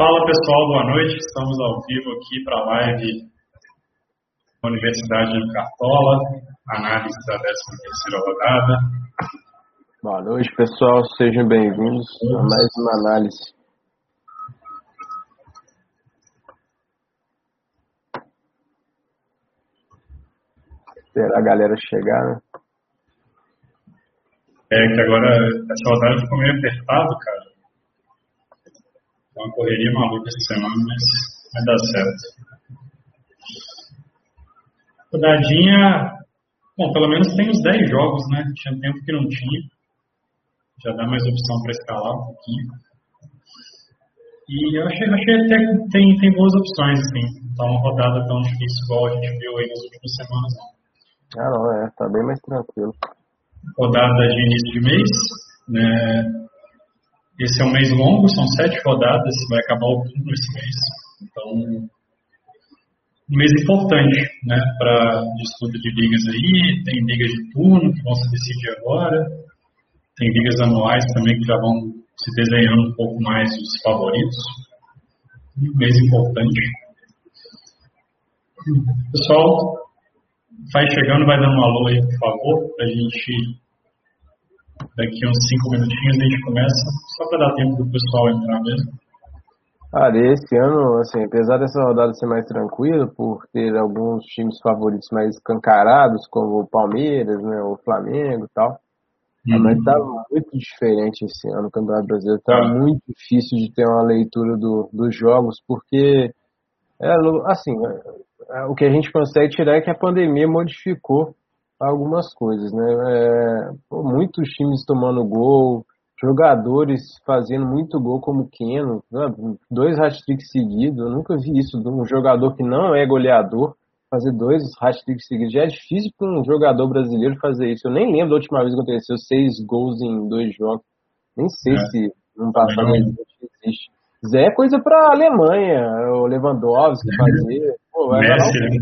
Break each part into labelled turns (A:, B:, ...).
A: Fala pessoal, boa noite. Estamos ao vivo aqui para a live da Universidade de Cartola, análise da 13 rodada.
B: Boa noite pessoal, sejam bem-vindos a mais uma análise. Esperar a galera chegar, né?
A: É que agora essa rodada ficou meio apertado, cara uma correria maluca essa semana, mas vai dar certo. Rodadinha, bom, pelo menos tem uns 10 jogos, né? Tinha tempo que não tinha. Já dá mais opção para escalar um pouquinho. E eu achei, achei até que tem, tem boas opções, assim. Tá uma rodada tão difícil igual a gente viu aí nas últimas semanas, não.
B: Ah, não, é. Tá bem mais tranquilo.
A: Rodada de início de mês, né? Esse é um mês longo, são sete rodadas, vai acabar outubro esse mês. Então, um mês importante né, para disputa de ligas aí. Tem ligas de turno que vão se decidir agora. Tem ligas anuais também que já vão se desenhando um pouco mais os favoritos. Um mês importante. Pessoal, vai chegando, vai dando um alô aí, por favor, para a gente Daqui uns cinco minutinhos a gente começa, só para dar tempo do pessoal entrar mesmo.
B: Ah, esse ano, assim, apesar dessa rodada ser mais tranquila, por ter alguns times favoritos mais escancarados, como o Palmeiras, né, o Flamengo e tal, uhum. mas tá muito diferente esse ano o Campeonato Brasileiro. Tá uhum. muito difícil de ter uma leitura do, dos jogos, porque, é, assim, é, o que a gente consegue tirar é que a pandemia modificou algumas coisas, né? É, pô, muitos times tomando gol, jogadores fazendo muito gol como Keno, né? dois hat-tricks seguidos, eu nunca vi isso de um jogador que não é goleador fazer dois hat-tricks seguidos. Já é difícil para um jogador brasileiro fazer isso. Eu nem lembro da última vez que aconteceu seis gols em dois jogos. Nem sei é. se no passado existe. Zé é coisa para Alemanha, o Lewandowski fazer. Pô, vai Messi, né?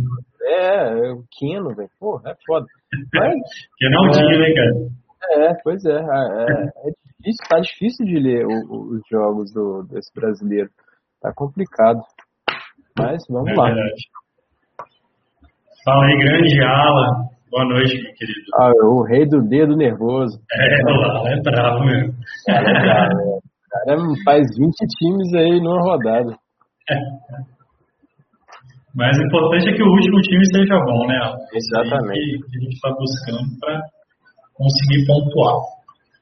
B: É, o Keno, velho. Pô, é foda.
A: Mas, que não tinha, é, né, cara?
B: É, pois é. É, é, é difícil, tá difícil de ler o, os jogos do, desse brasileiro. Tá complicado. Mas vamos é lá. Verdade.
A: Fala aí, grande ala. Boa noite, meu querido.
B: Ah, o rei do dedo nervoso.
A: É, lá, é bravo mesmo.
B: Cara, é é. O cara faz 20 times aí numa rodada.
A: Mas o importante é que o último time seja bom, né?
B: Exatamente.
A: que a gente está buscando para conseguir pontuar.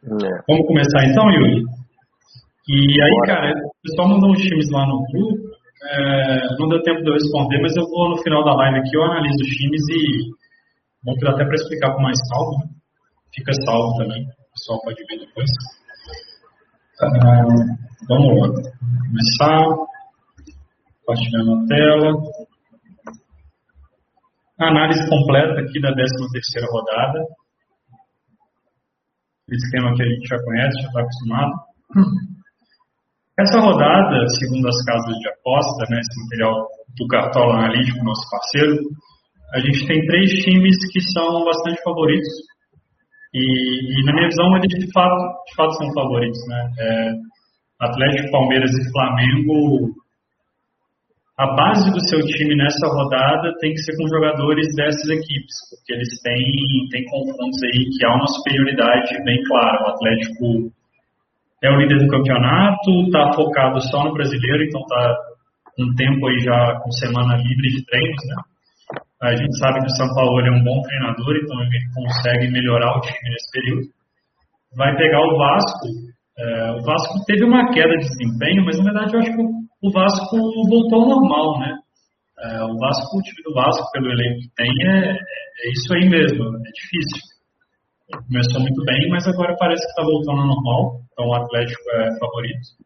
B: É.
A: Vamos começar então, Yuri? E aí, Bora. cara, o pessoal mandou uns times lá no grupo. É, não deu tempo de eu responder, mas eu vou no final da live aqui, eu analiso os times e que dá até para explicar com mais calma. Né? Fica salvo também, o pessoal pode ver depois. Ah, vamos lá. Começar. Compartilhando a tela. Análise completa aqui da 13ª rodada. O esquema que a gente já conhece, já está acostumado. Essa rodada, segundo as casas de aposta, né, esse material do Cartola Analítico, nosso parceiro, a gente tem três times que são bastante favoritos. E, e na minha visão, eles de fato, de fato são favoritos. Né? É, Atlético, Palmeiras e Flamengo a base do seu time nessa rodada tem que ser com jogadores dessas equipes, porque eles têm, têm confrontos aí que há uma superioridade bem clara. O Atlético é o líder do campeonato, está focado só no brasileiro, então está um tempo aí já com semana livre de treinos, né? A gente sabe que o São Paulo é um bom treinador, então ele consegue melhorar o time nesse período. Vai pegar o Vasco. É, o Vasco teve uma queda de desempenho, mas na verdade eu acho que o Vasco voltou ao normal, né? É, o Vasco, o time do Vasco, pelo elenco que tem, é, é isso aí mesmo, é difícil. Começou muito bem, mas agora parece que está voltando ao normal, então o Atlético é favorito.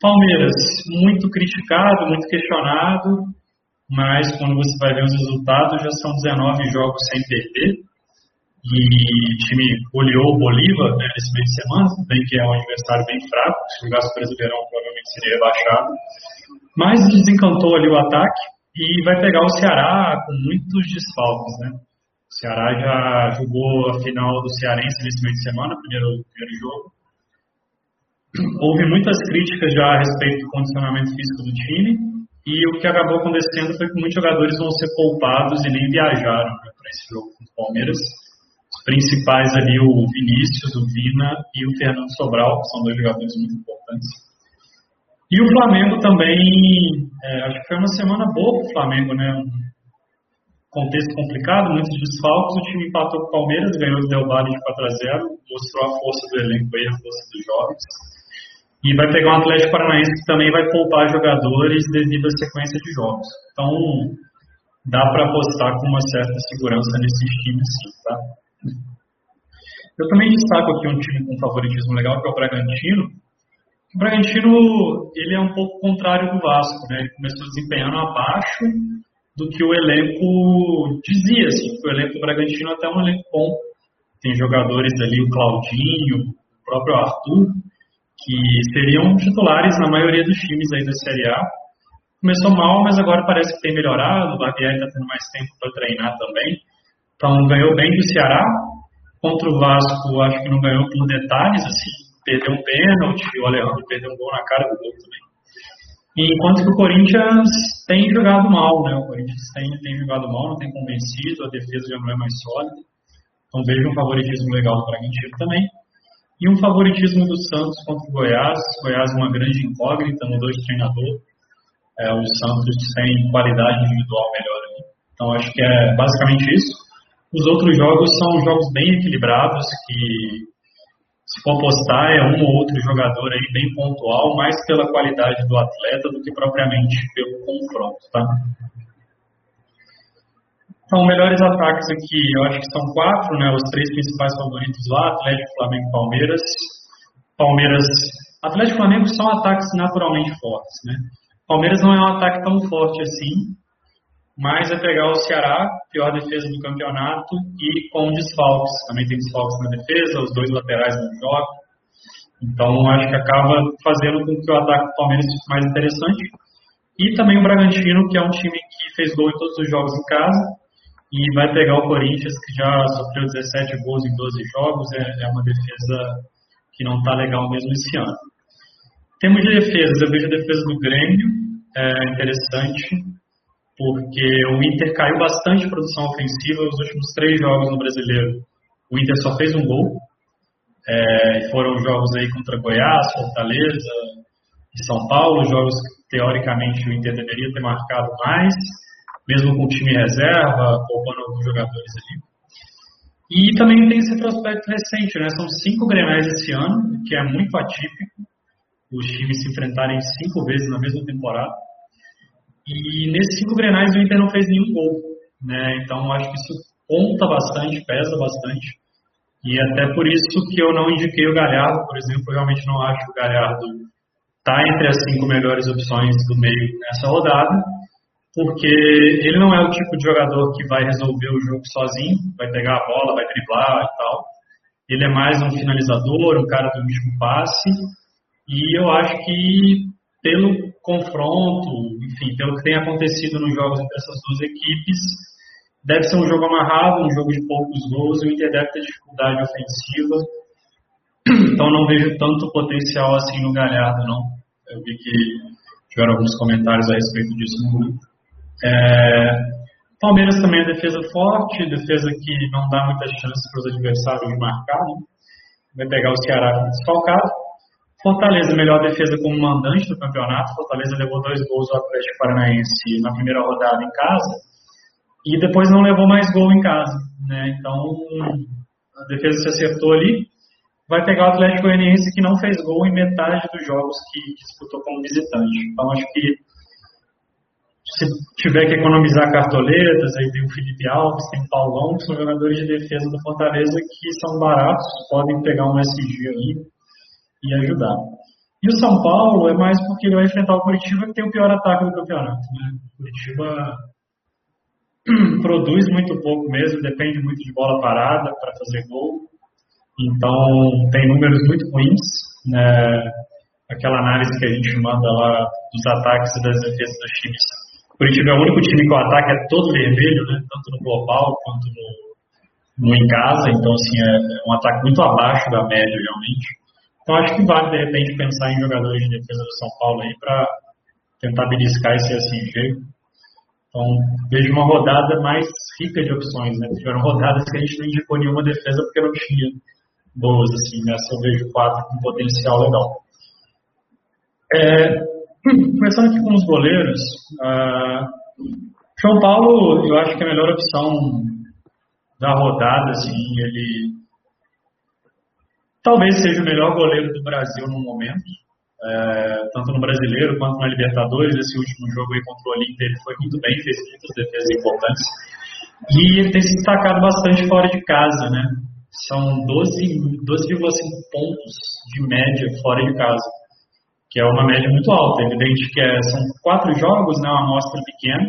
A: Palmeiras, muito criticado, muito questionado, mas quando você vai ver os resultados, já são 19 jogos sem perder. E o time goleou o Bolívar né, nesse meio de semana, bem que é um adversário bem fraco, se jogasse o Brasileirão seria rebaixado. Mas desencantou ali o ataque e vai pegar o Ceará com muitos desfalques, né? O Ceará já jogou a final do Cearense nesse meio de semana, primeiro, primeiro jogo. houve muitas críticas já a respeito do condicionamento físico do time, e o que acabou acontecendo foi que muitos jogadores vão ser poupados e nem viajaram né, para esse jogo com o Palmeiras. Os principais ali, o Vinícius, o Vina e o Fernando Sobral, que são dois jogadores muito importantes. E o Flamengo também, é, acho que foi uma semana boa para o Flamengo, né? Um contexto complicado, muitos desfalques, o time empatou com o Palmeiras, ganhou o Del Valle de 4 a 0 mostrou a força do elenco e a força dos jovens. E vai pegar um Atlético Paranaense que também vai poupar jogadores devido à sequência de jogos. Então, dá para apostar com uma certa segurança nesses times, tá? Eu também destaco aqui um time com favoritismo legal, que é o Bragantino. O Bragantino, ele é um pouco contrário do Vasco, né? Ele começou desempenhando abaixo do que o elenco dizia, assim, o elenco do Bragantino é até um elenco bom. Tem jogadores ali, o Claudinho, o próprio Arthur, que seriam titulares na maioria dos times aí da Série A. Começou mal, mas agora parece que tem melhorado. O Barbieri está tendo mais tempo para treinar também. Então ganhou bem do Ceará. Contra o Vasco, acho que não ganhou por detalhes, assim. Perdeu um pênalti, o Alejandro perdeu um gol na cara do gol também. Enquanto que o Corinthians tem jogado mal, né? O Corinthians tem, tem jogado mal, não tem convencido, a defesa já não é mais sólida. Então vejo um favoritismo legal do Bragantino também. E um favoritismo do Santos contra o Goiás. Goiás uma grande incógnita, mudou de treinador. É, o Santos tem qualidade individual melhor. Então acho que é basicamente isso. Os outros jogos são jogos bem equilibrados, que se for apostar é um ou outro jogador aí bem pontual, mais pela qualidade do atleta do que propriamente pelo confronto, tá? Então, melhores ataques aqui, eu acho que são quatro, né? Os três principais favoritos lá, Atlético, Flamengo e Palmeiras. Palmeiras, Atlético e Flamengo são ataques naturalmente fortes, né? Palmeiras não é um ataque tão forte assim, mas é pegar o Ceará, pior defesa do campeonato, e com desfalques. Também tem desfalques na defesa, os dois laterais não jogam. Então, acho que acaba fazendo com que o ataque do Palmeiras fique mais interessante. E também o Bragantino, que é um time que fez gol em todos os jogos em casa, e vai pegar o Corinthians, que já sofreu 17 gols em 12 jogos, é, é uma defesa que não está legal mesmo esse ano. Temos de defesas, eu vejo a defesa do Grêmio, é interessante, porque o Inter caiu bastante em produção ofensiva nos últimos três jogos no Brasileiro. O Inter só fez um gol, é, foram jogos aí contra Goiás, Fortaleza e São Paulo, jogos que teoricamente o Inter deveria ter marcado mais, mesmo com o time reserva, poupando alguns jogadores ali. E também tem esse prospecto recente, né? São cinco grenais esse ano, que é muito atípico, os times se enfrentarem cinco vezes na mesma temporada. E nesses cinco grenais o Inter não fez nenhum gol, né? Então acho que isso conta bastante, pesa bastante. E até por isso que eu não indiquei o Galhardo, por exemplo, eu realmente não acho que o Galhardo está entre as cinco melhores opções do meio nessa rodada porque ele não é o tipo de jogador que vai resolver o jogo sozinho, vai pegar a bola, vai driblar e tal. Ele é mais um finalizador, um cara do último passe, e eu acho que pelo confronto, enfim, pelo que tem acontecido nos jogos entre essas duas equipes, deve ser um jogo amarrado, um jogo de poucos gols, o Inter deve ter dificuldade ofensiva, então não vejo tanto potencial assim no Galhardo, não. Eu vi que tiveram alguns comentários a respeito disso no grupo. É, Palmeiras também é defesa forte, defesa que não dá muitas chances para os adversários de marcar. Né? Vai pegar o Ceará desfalcado. Fortaleza, melhor defesa como mandante do campeonato. Fortaleza levou dois gols ao Atlético Paranaense na primeira rodada em casa e depois não levou mais gol em casa. Né? Então, a defesa se acertou ali. Vai pegar o Atlético Goianiense que não fez gol em metade dos jogos que disputou como visitante. Então, acho que se tiver que economizar cartoletas, aí tem o Felipe Alves, tem o Paulão, que são jogadores de defesa do Fortaleza que são baratos, podem pegar um SG aí e ajudar. E o São Paulo é mais porque ele vai enfrentar o Curitiba, que tem o pior ataque do campeonato. Né? O Curitiba produz muito pouco mesmo, depende muito de bola parada para fazer gol. Então, tem números muito ruins. Né? Aquela análise que a gente manda lá dos ataques e das defesas dos times Curitiba é o único time que o ataque é todo vermelho, né? Tanto no global quanto no, no em casa. Então, assim, é, é um ataque muito abaixo da média, realmente. Então acho que vale de repente pensar em jogadores de defesa do São Paulo aí para tentar beliscar esse SG. Então vejo uma rodada mais rica de opções, né? Tiveram rodadas que a gente não indicou nenhuma defesa porque não tinha boas, assim, nessa eu vejo quatro com potencial legal. É, começando aqui com os goleiros, uh, João Paulo, eu acho que é a melhor opção da rodada, assim, ele talvez seja o melhor goleiro do Brasil no momento, é, tanto no Brasileiro quanto na Libertadores. Esse último jogo aí contra o Olímpia ele foi muito bem, fez muitas defesas importantes. E ele tem se destacado bastante fora de casa, né? São 12,5 12, pontos de média fora de casa, que é uma média muito alta. É evidente que é, são quatro jogos, né, uma amostra pequena,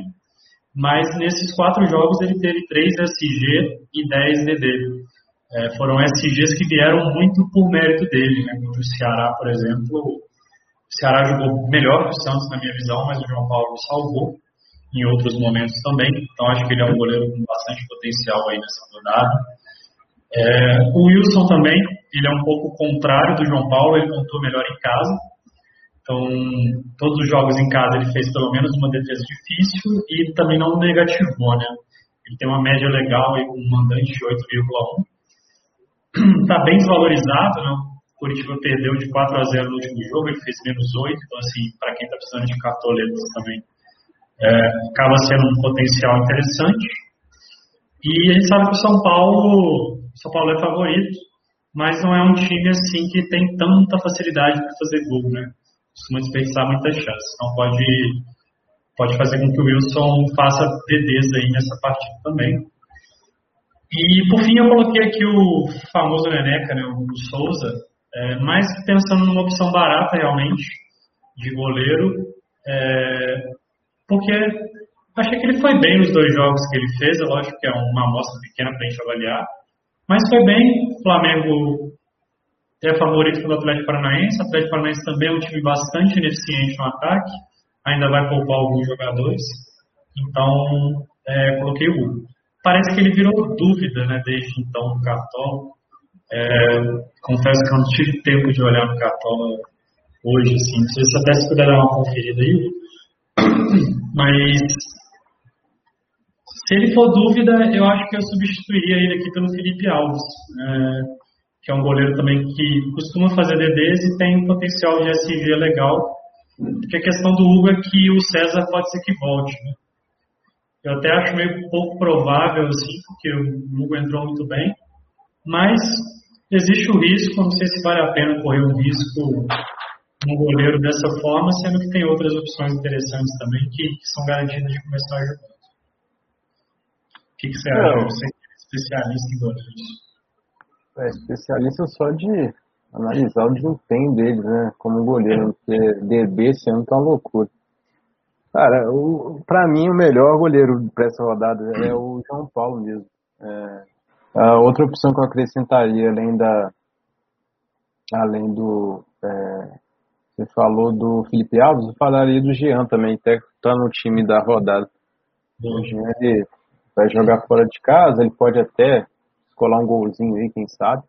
A: mas nesses quatro jogos ele teve 3 SG e 10 DD. É, foram SGs que vieram muito por mérito dele, né? o Ceará, por exemplo, o Ceará jogou melhor que o Santos na minha visão, mas o João Paulo salvou em outros momentos também, então acho que ele é um goleiro com bastante potencial aí nessa rodada. É, o Wilson também, ele é um pouco contrário do João Paulo, ele montou melhor em casa, então, todos os jogos em casa ele fez pelo menos uma defesa difícil e também não negativou, né? Ele tem uma média legal aí com um mandante de 8,1. Está bem desvalorizado, né? O Curitiba perdeu de 4 a 0 no último jogo, ele fez menos 8, então assim, para quem está precisando de cartoletas também, é, acaba sendo um potencial interessante. E a gente sabe que o São Paulo, São Paulo é favorito, mas não é um time assim que tem tanta facilidade para fazer gol, né? costuma desperdiçar muitas chances. Então pode, pode fazer com que o Wilson faça DDs aí nessa partida também. E por fim eu coloquei aqui o famoso Neneca, né, o Souza, é, mais pensando numa opção barata realmente de goleiro, é, porque achei que ele foi bem nos dois jogos que ele fez, é lógico que é uma amostra pequena para a gente avaliar, mas foi bem, o Flamengo é favorito pelo Atlético Paranaense. O Atlético Paranaense também é um time bastante ineficiente no ataque, ainda vai poupar alguns jogadores. Então, é, coloquei o Hugo. Parece que ele virou dúvida né, desde então no Cartola. É, confesso que eu não tive tempo de olhar no Cartola hoje, assim. Não sei se até se puder dar uma conferida aí. Mas se ele for dúvida, eu acho que eu substituiria ele aqui pelo Felipe Alves. É, que é um goleiro também que costuma fazer DDs e tem um potencial de SG legal. Porque a questão do Hugo é que o César pode ser que volte. Né? Eu até acho meio pouco provável, assim, porque o Hugo entrou muito bem. Mas existe o risco, não sei se vale a pena correr um risco um goleiro dessa forma, sendo que tem outras opções interessantes também que, que são garantidas de começar a jogar. O que, que você acha? Você é especialista em goleiros
B: é especialista só de analisar o desempenho dele, né? Como goleiro, porque DB ano tá uma loucura. Cara, o, pra mim o melhor goleiro para essa rodada é o João Paulo mesmo. É, a outra opção que eu acrescentaria, além da. Além do. É, você falou do Felipe Alves, eu falaria do Jean também, até que tá no time da rodada. O Jean ele vai jogar fora de casa, ele pode até colar um golzinho aí, quem sabe.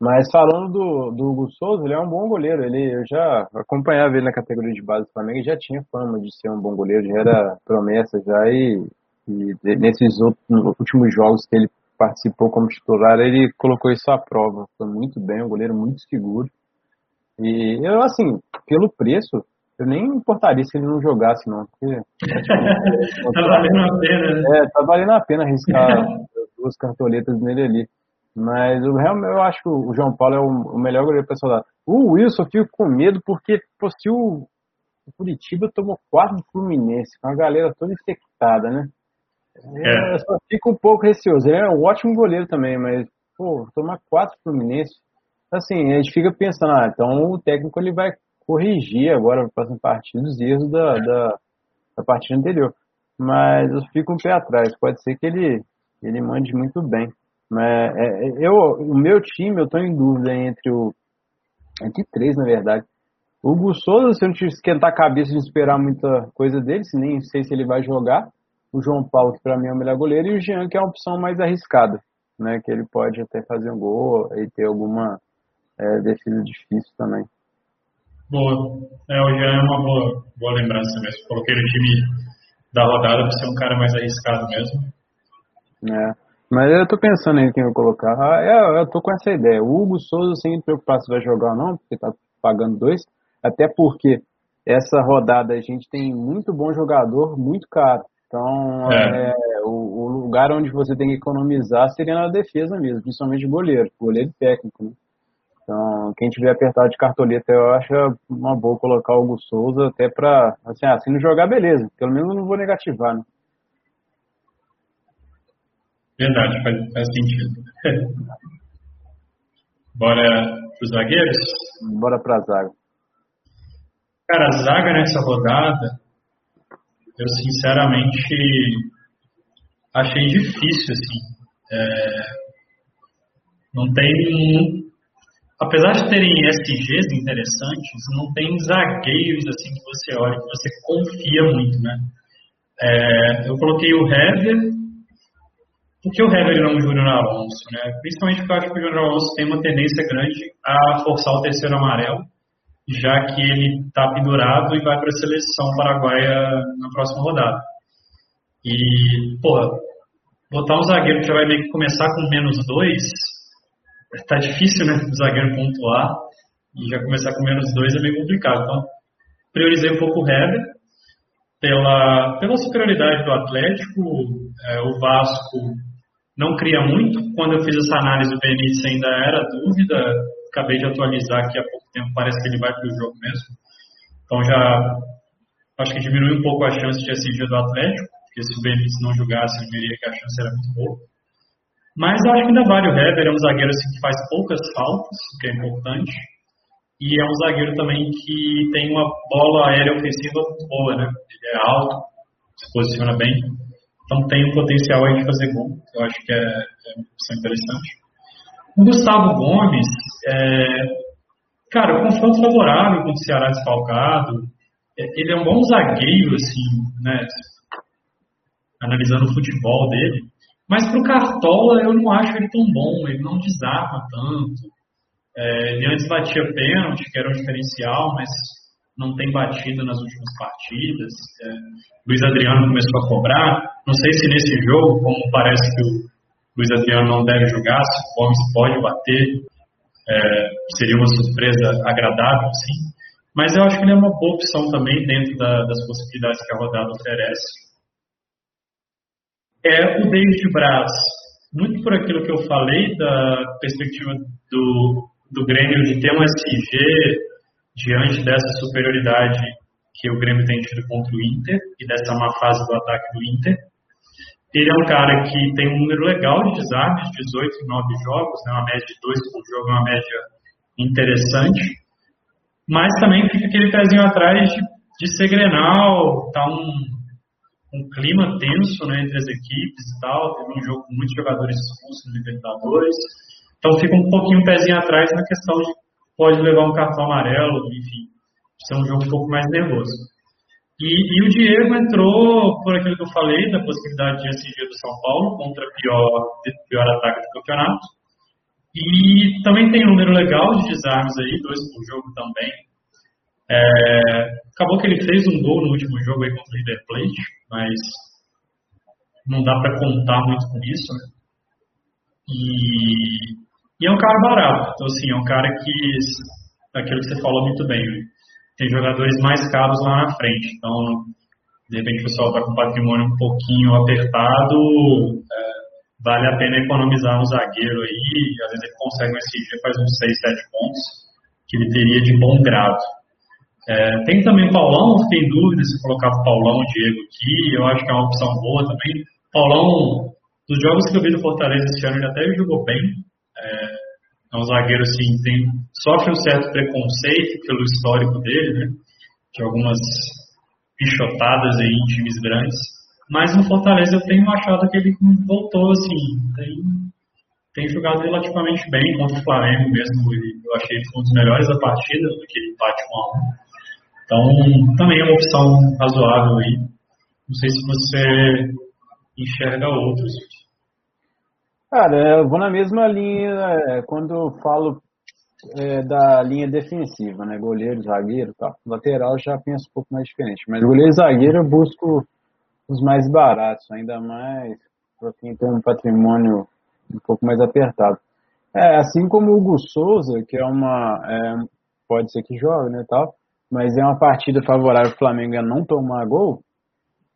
B: Mas falando do, do Hugo Souza, ele é um bom goleiro. Ele, eu já acompanhava ele na categoria de base do Flamengo e já tinha fama de ser um bom goleiro, já era promessa já. E, e nesses outros, últimos jogos que ele participou como titular, ele colocou isso à prova. Foi muito bem, um goleiro muito seguro. E eu, assim, pelo preço, eu nem importaria se ele não jogasse, não. Porque,
A: tá valendo a pena, né?
B: É, tá valendo a pena arriscar duas cartoletas nele ali. Mas o realmente eu acho que o João Paulo é o, melhor goleiro para soldar. O Wilson eu fico com medo porque pô, se o, o Curitiba tomou quatro do Fluminense, com a galera toda infectada, né? É. Eu só fico um pouco receoso. Ele é um ótimo goleiro também, mas, pô, tomar quatro Fluminense. Assim, a gente fica pensando, ah, então o técnico ele vai corrigir agora para próxima partida os erros da, da, da partida anterior. Mas eu fico um pé atrás. Pode ser que ele ele mande muito bem. Mas é, é, eu, o meu time, eu estou em dúvida entre o. Entre três, na verdade. O Souza, se eu não tiver esquentar a cabeça de esperar muita coisa dele, se nem sei se ele vai jogar. O João Paulo, que para mim é o melhor goleiro, e o Jean, que é a opção mais arriscada, né? Que ele pode até fazer um gol e ter alguma, é defesa difícil também.
A: Boa. É, o Jean é uma boa, boa lembrança mesmo. Coloquei no time da rodada para ser um cara mais arriscado mesmo.
B: É. Mas eu tô pensando em quem eu colocar. Ah, eu, eu tô com essa ideia. O Hugo Souza, sem preocupar se vai jogar ou não, porque tá pagando dois. Até porque essa rodada a gente tem muito bom jogador, muito caro. Então, é. É, o, o, lugar onde você tem que economizar seria na defesa mesmo, principalmente goleiro, goleiro técnico. Né? Então, quem tiver apertado de cartoleta, eu acho uma boa colocar o Hugo Souza, até pra, assim, ah, se não jogar, beleza. Pelo menos eu não vou negativar, né?
A: Verdade, faz, faz sentido. Bora pros zagueiros?
B: Bora pra zaga.
A: Cara, a zaga nessa rodada, eu sinceramente achei difícil, assim. É, não tem apesar de terem SGs interessantes, não tem zagueiros assim que você olha, que você confia muito, né? É, eu coloquei o Hever, porque o Hever não o Júnior Alonso, né? Principalmente porque eu acho que o Júnior Alonso tem uma tendência grande a forçar o terceiro amarelo, já que ele está pendurado e vai para a seleção paraguaia na próxima rodada. E, pô, botar um zagueiro que já vai meio que começar com menos dois, tá difícil, né, o zagueiro pontuar e já começar com menos dois é meio complicado. Então, priorizei um pouco o Heber pela, pela superioridade do Atlético. É, o Vasco não cria muito. Quando eu fiz essa análise, o Benítez ainda era dúvida. Acabei de atualizar aqui há pouco tempo, parece que ele vai para o jogo mesmo. Então, já acho que diminui um pouco a chance de SG do Atlético, porque se o Benítez não jogasse, eu diria que a chance era muito boa. Mas acho que ainda vale o Heber, é um zagueiro assim, que faz poucas faltas, o que é importante. E é um zagueiro também que tem uma bola aérea ofensiva boa, né? Ele é alto, se posiciona bem. Então tem um potencial aí de fazer gol. Eu acho que é, é uma opção interessante. O Gustavo Gomes, é, cara, o confronto favorável com o Ceará desfalcado. É, ele é um bom zagueiro, assim, né? Analisando o futebol dele. Mas para o Cartola eu não acho ele tão bom, ele não desarma tanto. É, ele antes batia pênalti, que era um diferencial, mas não tem batido nas últimas partidas. É, Luiz Adriano começou a cobrar. Não sei se nesse jogo, como parece que o Luiz Adriano não deve jogar, se o Gomes pode bater, é, seria uma surpresa agradável, sim. Mas eu acho que ele é uma boa opção também dentro da, das possibilidades que a rodada oferece é o David Braz. Muito por aquilo que eu falei, da perspectiva do, do Grêmio de ter um SG diante dessa superioridade que o Grêmio tem tido contra o Inter e dessa má fase do ataque do Inter. Ele é um cara que tem um número legal de desarmes, 18 em 9 jogos, né, uma média de 2 por jogo, uma média interessante. Mas também fica aquele pezinho atrás de, de ser Grenal, tá um, um clima tenso né, entre as equipes e tal. Teve um jogo com muitos jogadores expulsos no Libertadores. Então fica um pouquinho pezinho atrás na questão de pode levar um cartão amarelo, enfim, ser um jogo um pouco mais nervoso. E, e, o Diego entrou por aquilo que eu falei, da possibilidade de SG do São Paulo contra pior, pior ataque do campeonato. E também tem um número legal de desarmes aí, dois por jogo também. É, acabou que ele fez um gol no último jogo aí contra o River Plate, mas não dá para contar muito com isso, né? E, e, é um cara barato, então assim, é um cara que, aquilo que você falou muito bem, tem jogadores mais caros lá na frente, então de repente o pessoal está com patrimônio um pouquinho apertado, é, vale a pena economizar um zagueiro aí, às vezes ele consegue um SG, faz uns 6, 7 pontos, que ele teria de bom grado. É, tem também o Paulão, tem dúvida se colocar o Paulão, o Diego aqui, eu acho que é uma opção boa também. Paulão, dos jogos que eu vi do Fortaleza esse ano, ele até jogou bem. É, um zagueiro assim, tem, sofre um certo preconceito pelo histórico dele, né? De algumas pichotadas aí em times grandes. Mas no Fortaleza eu tenho achado que ele voltou assim, tem, tem jogado relativamente bem contra o Flamengo mesmo. Eu achei ele um dos melhores da partida, aquele empate 1 a 1 então, também é uma opção razoável aí. Não sei se você enxerga outros.
B: Cara, eu vou na mesma linha. É, quando eu falo é, da linha defensiva, né? Goleiro, zagueiro tal. Lateral já penso um pouco mais diferente. Mas goleiro e zagueiro eu busco os mais baratos, ainda mais para quem tem um patrimônio um pouco mais apertado. É, assim como o Hugo Souza, que é uma. É, pode ser que jogue, né, tal, mas é uma partida favorável o Flamengo a não tomar gol.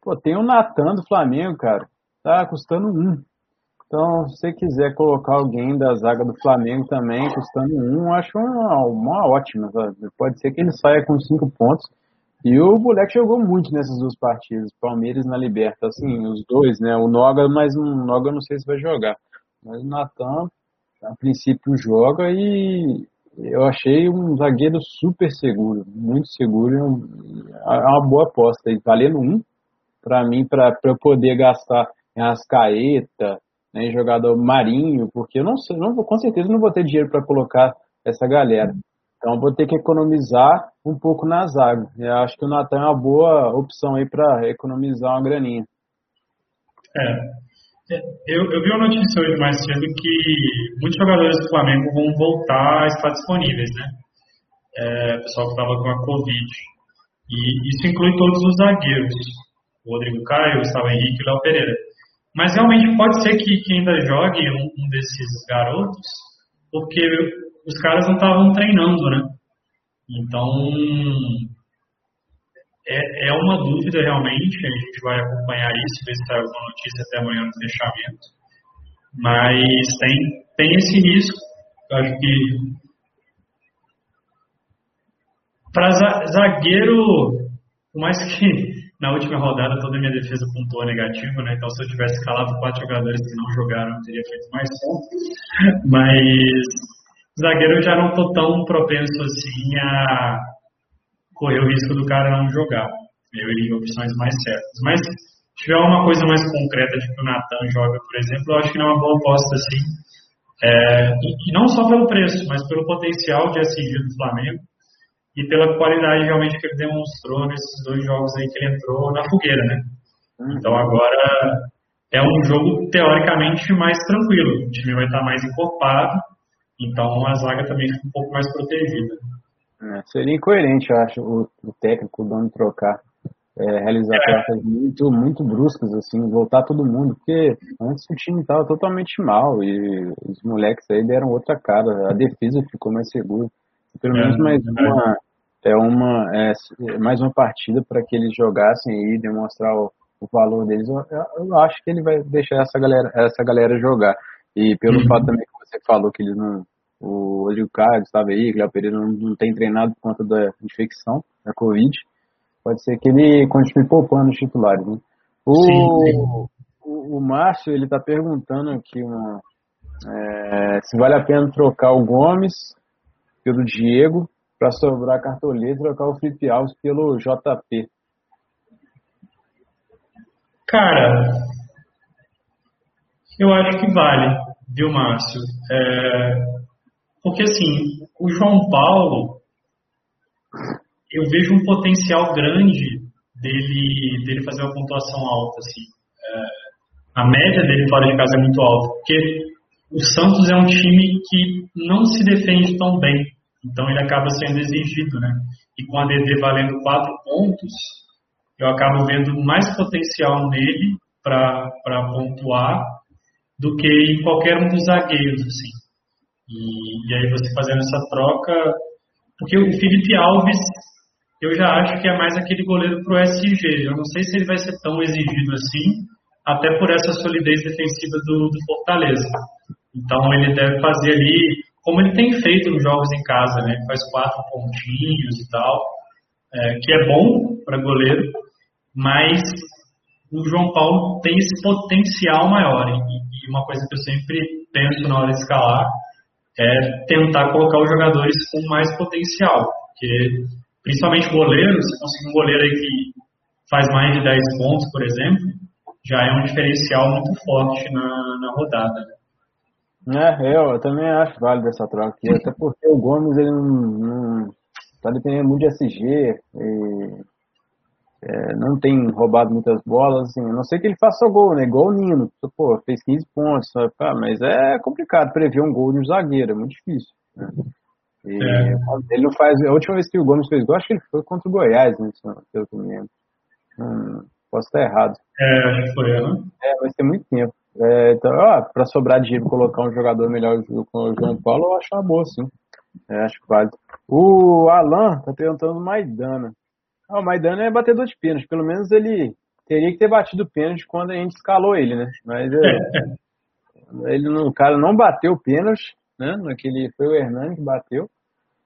B: Pô, tem o Natan do Flamengo, cara. Tá custando um. Então, se você quiser colocar alguém da zaga do Flamengo também, custando um, acho uma, uma ótima. Sabe? Pode ser que ele saia com cinco pontos. E o moleque jogou muito nessas duas partidas, Palmeiras na Liberta, assim, os dois, né? O Noga, mas o Noga não sei se vai jogar. Mas o Natan, a princípio, joga e eu achei um zagueiro super seguro, muito seguro. É uma boa aposta. Valendo um, para mim, para eu poder gastar em Ascaeta, né, jogador Marinho, porque eu não sei, não, com certeza não vou ter dinheiro para colocar essa galera. Então vou ter que economizar um pouco na zaga. Eu acho que o Natan é uma boa opção aí para economizar uma graninha.
A: É. Eu, eu, vi uma notícia hoje mais cedo que muitos jogadores do Flamengo vão voltar a estar disponíveis, né? É, o pessoal que estava com a Covid. E isso inclui todos os zagueiros. O Rodrigo Caio, o Gustavo Henrique e o Léo Pereira. Mas realmente pode ser que, que ainda jogue um, um, desses garotos, porque os caras não estavam treinando, né? Então, é, é uma dúvida realmente, a gente vai acompanhar isso, ver se sai alguma notícia até amanhã no fechamento. Mas tem, tem esse risco, eu acho que para zagueiro, mais que na última rodada toda a minha defesa pontuou negativo, né? Então se eu tivesse calado quatro jogadores que não jogaram, eu teria feito mais pontos. Mas zagueiro eu já não tô tão propenso assim a correr o risco do cara não jogar. Eu iria opções mais certas. Mas se tiver uma coisa mais concreta de que o Natan joga, por exemplo, eu acho que não é uma boa aposta assim. É, e, e, não só pelo preço, mas pelo potencial de SG do Flamengo e pela qualidade realmente que ele demonstrou nesses dois jogos aí que ele entrou na fogueira, né? Uhum. Então agora é um jogo teoricamente mais tranquilo. O time vai estar mais encorpado, então a zaga também fica um pouco mais protegida.
B: É, seria incoerente, eu acho, o, o técnico, o dono trocar, é, realizar é. trocas muito, muito bruscas, assim, voltar todo mundo, porque antes o time estava totalmente mal e os moleques aí deram outra cara, a defesa ficou mais segura. Pelo menos é, mais uma, é uma, é, mais uma partida para que eles jogassem e demonstrar o, o valor deles. Eu, eu, acho que ele vai deixar essa galera, essa galera jogar. E pelo uhum. fato também que você falou que eles não o Rodrigo Carlos estava aí, Léo Pereira não, não tem treinado por conta da infecção, da Covid. Pode ser que ele continue poupando os titulares. Né? O, sim, sim. o, o Márcio, ele está perguntando aqui uma, é, se vale a pena trocar o Gomes pelo Diego para sobrar cartoleta trocar o Felipe Alves pelo JP.
A: Cara, eu acho que vale, viu, Márcio? É, porque, assim, o João Paulo, eu vejo um potencial grande dele, dele fazer uma pontuação alta, assim. É, a média dele fora de casa é muito alta, porque o Santos é um time que não se defende tão bem, então ele acaba sendo exigido, né? E com a DD valendo quatro pontos, eu acabo vendo mais potencial nele para pontuar do que em qualquer um dos zagueiros, assim. E, e aí você fazendo essa troca, porque o Felipe Alves, eu já acho que é mais aquele goleiro pro SG. Eu não sei se ele vai ser tão exigido assim, até por essa solidez defensiva do, do Fortaleza. Então ele deve fazer ali, como ele tem feito nos jogos em casa, né? Faz quatro pontinhos e tal, é, que é bom para goleiro, mas o João Paulo tem esse potencial maior. E, e uma coisa que eu sempre penso na hora de escalar é tentar colocar os jogadores com mais potencial, porque principalmente goleiro, se conseguir um goleiro aí que faz mais de 10 pontos, por exemplo, já é um diferencial muito forte na, na rodada.
B: É, eu, eu também acho válido essa troca aqui, até porque o Gomes ele não, não tá dependendo muito de SG e é, não tem roubado muitas bolas, assim, a não sei que ele faça gol, né? Igual o Nino, pô, fez 15 pontos, sabe? Ah, mas é complicado prever um gol de um zagueiro, é muito difícil. Né? E é. Ele não faz. A última vez que o Gomes fez gol, acho que ele foi contra o Goiás, né, pelo que eu me lembro. Hum, posso estar errado.
A: É, acho que foi, né?
B: É, vai ter muito tempo. É, então, ó, pra sobrar dinheiro colocar um jogador melhor com o João Paulo, eu acho uma boa, sim. É, acho vale. O Alan tá perguntando o Maidana. Ah, o Maidana é batedor de pênalti. Pelo menos ele teria que ter batido o pênalti quando a gente escalou ele, né? Mas é, ele não, o cara não bateu o pênalti, né? Naquele, foi o Hernani que bateu.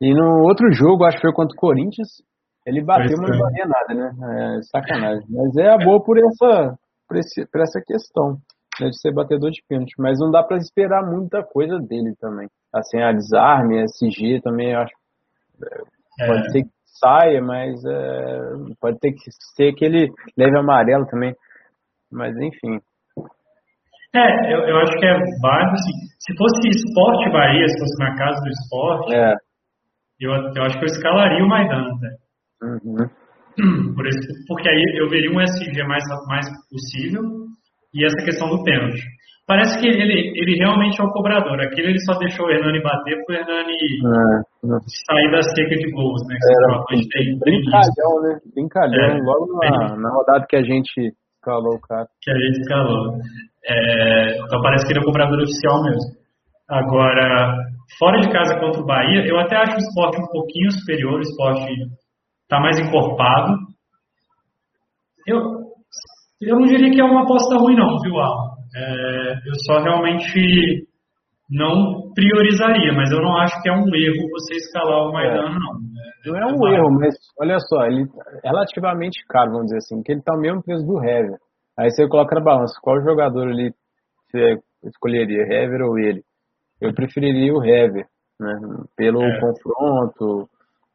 B: E no outro jogo, acho que foi contra o Corinthians, ele bateu, mas não valia nada, né? É sacanagem. Mas é a boa por essa, por, esse, por essa questão né, de ser batedor de pênalti. Mas não dá para esperar muita coisa dele também. Assim, a desarme, a SG também, eu acho. É. Pode ser que saia, mas é, pode ter que ser que ele leve amarelo também. Mas enfim.
A: É, eu, eu acho que é válido, assim, se fosse esporte Bahia, se fosse na casa do esporte, é. eu, eu acho que eu escalaria o Maidana, né? Uhum. Por isso, porque aí eu veria um SG mais, mais possível e essa questão do pênalti. Parece que ele, ele realmente é o cobrador. Aquele ele só deixou o Hernani bater para o Hernani é, sair da seca de gols, né?
B: Era, brincalhão, né? Brincalhão. É, logo na, na rodada que a gente escalou o cara.
A: Que a gente escalou. É, então parece que ele é o cobrador oficial mesmo. Agora, fora de casa contra o Bahia, eu até acho o esporte um pouquinho superior, o esporte está mais encorpado. Eu, eu não diria que é uma aposta ruim não, viu, Alan? É, eu só realmente não priorizaria, mas eu não acho que é um erro você escalar o Maidana, é. não.
B: É, não é um erro, mas olha só, ele é relativamente caro, vamos dizer assim, que ele está o mesmo preço do Hever. Aí você coloca na balança, qual jogador ali você escolheria, Hever ou ele? Eu preferiria o Hever, né? Pelo é. confronto,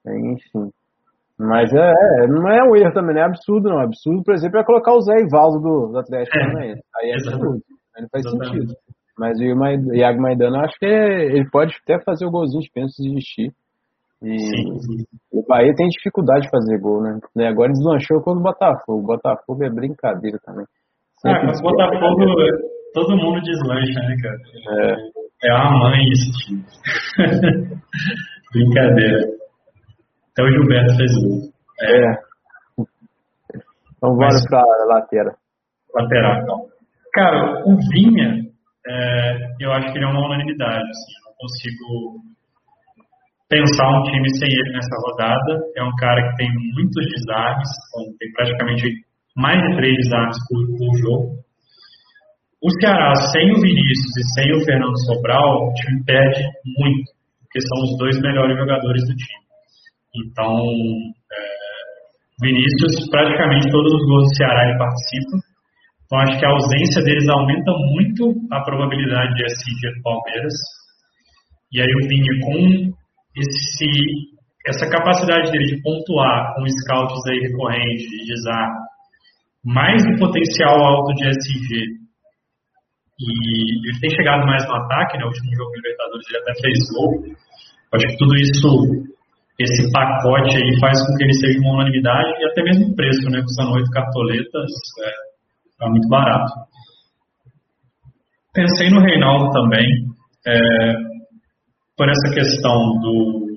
B: enfim. Mas é, é, não é um erro também, não é absurdo, não. Absurdo, por exemplo, é colocar o Zé Ivaldo do, do Atlético é. Aí é absurdo. Aí não faz Exatamente. sentido. Mas o Iago Maidana, acho que é, ele pode até fazer o golzinho de pênalti desistir. E sim, sim. o Bahia tem dificuldade de fazer gol, né? E agora deslanchou contra o Botafogo. O Botafogo é brincadeira também.
A: Sempre ah, com o Botafogo todo mundo deslancha, né, cara? É, é uma mãe esse time. brincadeira. Até o Gilberto fez um.
B: É. é. Então bora pra lateral.
A: Lateral, então. Cara, o Vinha, é, eu acho que ele é uma unanimidade. Assim, eu não consigo pensar um time sem ele nessa rodada. É um cara que tem muitos desarmes, tem praticamente mais de três desarmes por, por jogo. O Ceará, sem o Vinícius e sem o Fernando Sobral, o time perde muito, porque são os dois melhores jogadores do time. Então, é, Vinícius, praticamente todos os gols do Ceará ele participa. Então, acho que a ausência deles aumenta muito a probabilidade de SG do Palmeiras. E aí o Vinha com esse, essa capacidade dele de pontuar com scouts aí recorrentes, de desarme, mais o potencial alto de SG, e ele tem chegado mais no ataque, né? O último jogo do Libertadores ele até fez gol. Acho que tudo isso esse pacote aí faz com que ele seja uma unanimidade e até mesmo o preço, né? Custando oito cartoletas, é, é, muito barato. Pensei no Reinaldo também, é, por essa questão do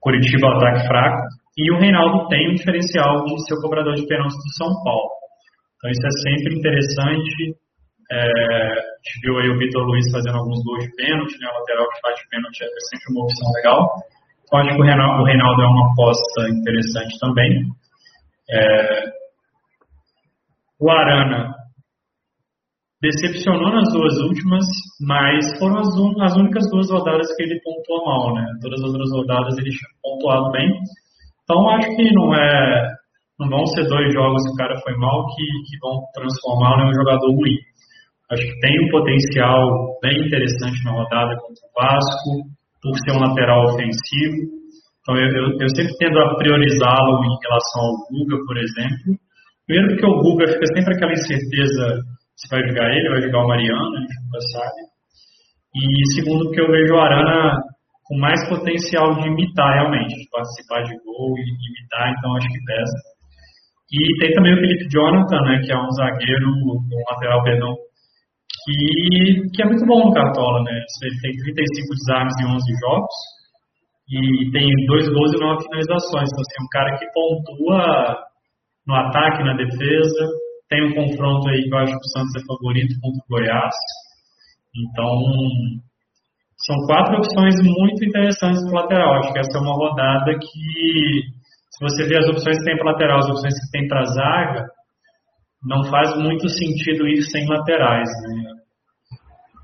A: Curitiba ataque fraco, e o Reinaldo tem um diferencial de ser cobrador de pênaltis do São Paulo. Então isso é sempre interessante. É, a gente viu aí o Vitor Luiz fazendo alguns gols de pênalti, né? O lateral que de pênalti é sempre uma opção legal. Eu acho que o Reinaldo, o Reinaldo é uma aposta interessante também. É, o Arana decepcionou nas duas últimas, mas foram as, un, as, únicas duas rodadas que ele pontuou mal, né? Todas as outras rodadas ele tinha pontuado bem. Então acho que não é, não vão ser dois jogos que o cara foi mal que, que vão transformá-lo em um jogador ruim. Acho que tem um potencial bem interessante na rodada contra o Vasco por ser um lateral ofensivo. Então eu, eu, eu sempre tendo a priorizá-lo em relação ao Guga, por exemplo. Primeiro porque o Guga fica sempre aquela incerteza se vai jogar ele, vai jogar o Mariano, a gente nunca sabe. E segundo porque eu vejo o Arana com mais potencial de imitar realmente, de participar de gol e imitar, então acho que pesa. E tem também o Felipe Jonathan, né, que é um zagueiro, um lateral, perdão, que, que é muito bom no Cartola, né? Ele tem 35 desarmes em 11 jogos, e tem dois gols e nove finalizações. Então, assim, um cara que pontua no ataque, na defesa. Tem um confronto aí que eu acho que o Santos é favorito contra o Goiás. Então, são quatro opções muito interessantes para lateral. Acho que essa é uma rodada que, se você ver as opções que tem para lateral, as opções que tem para zaga, não faz muito sentido ir sem laterais. Né?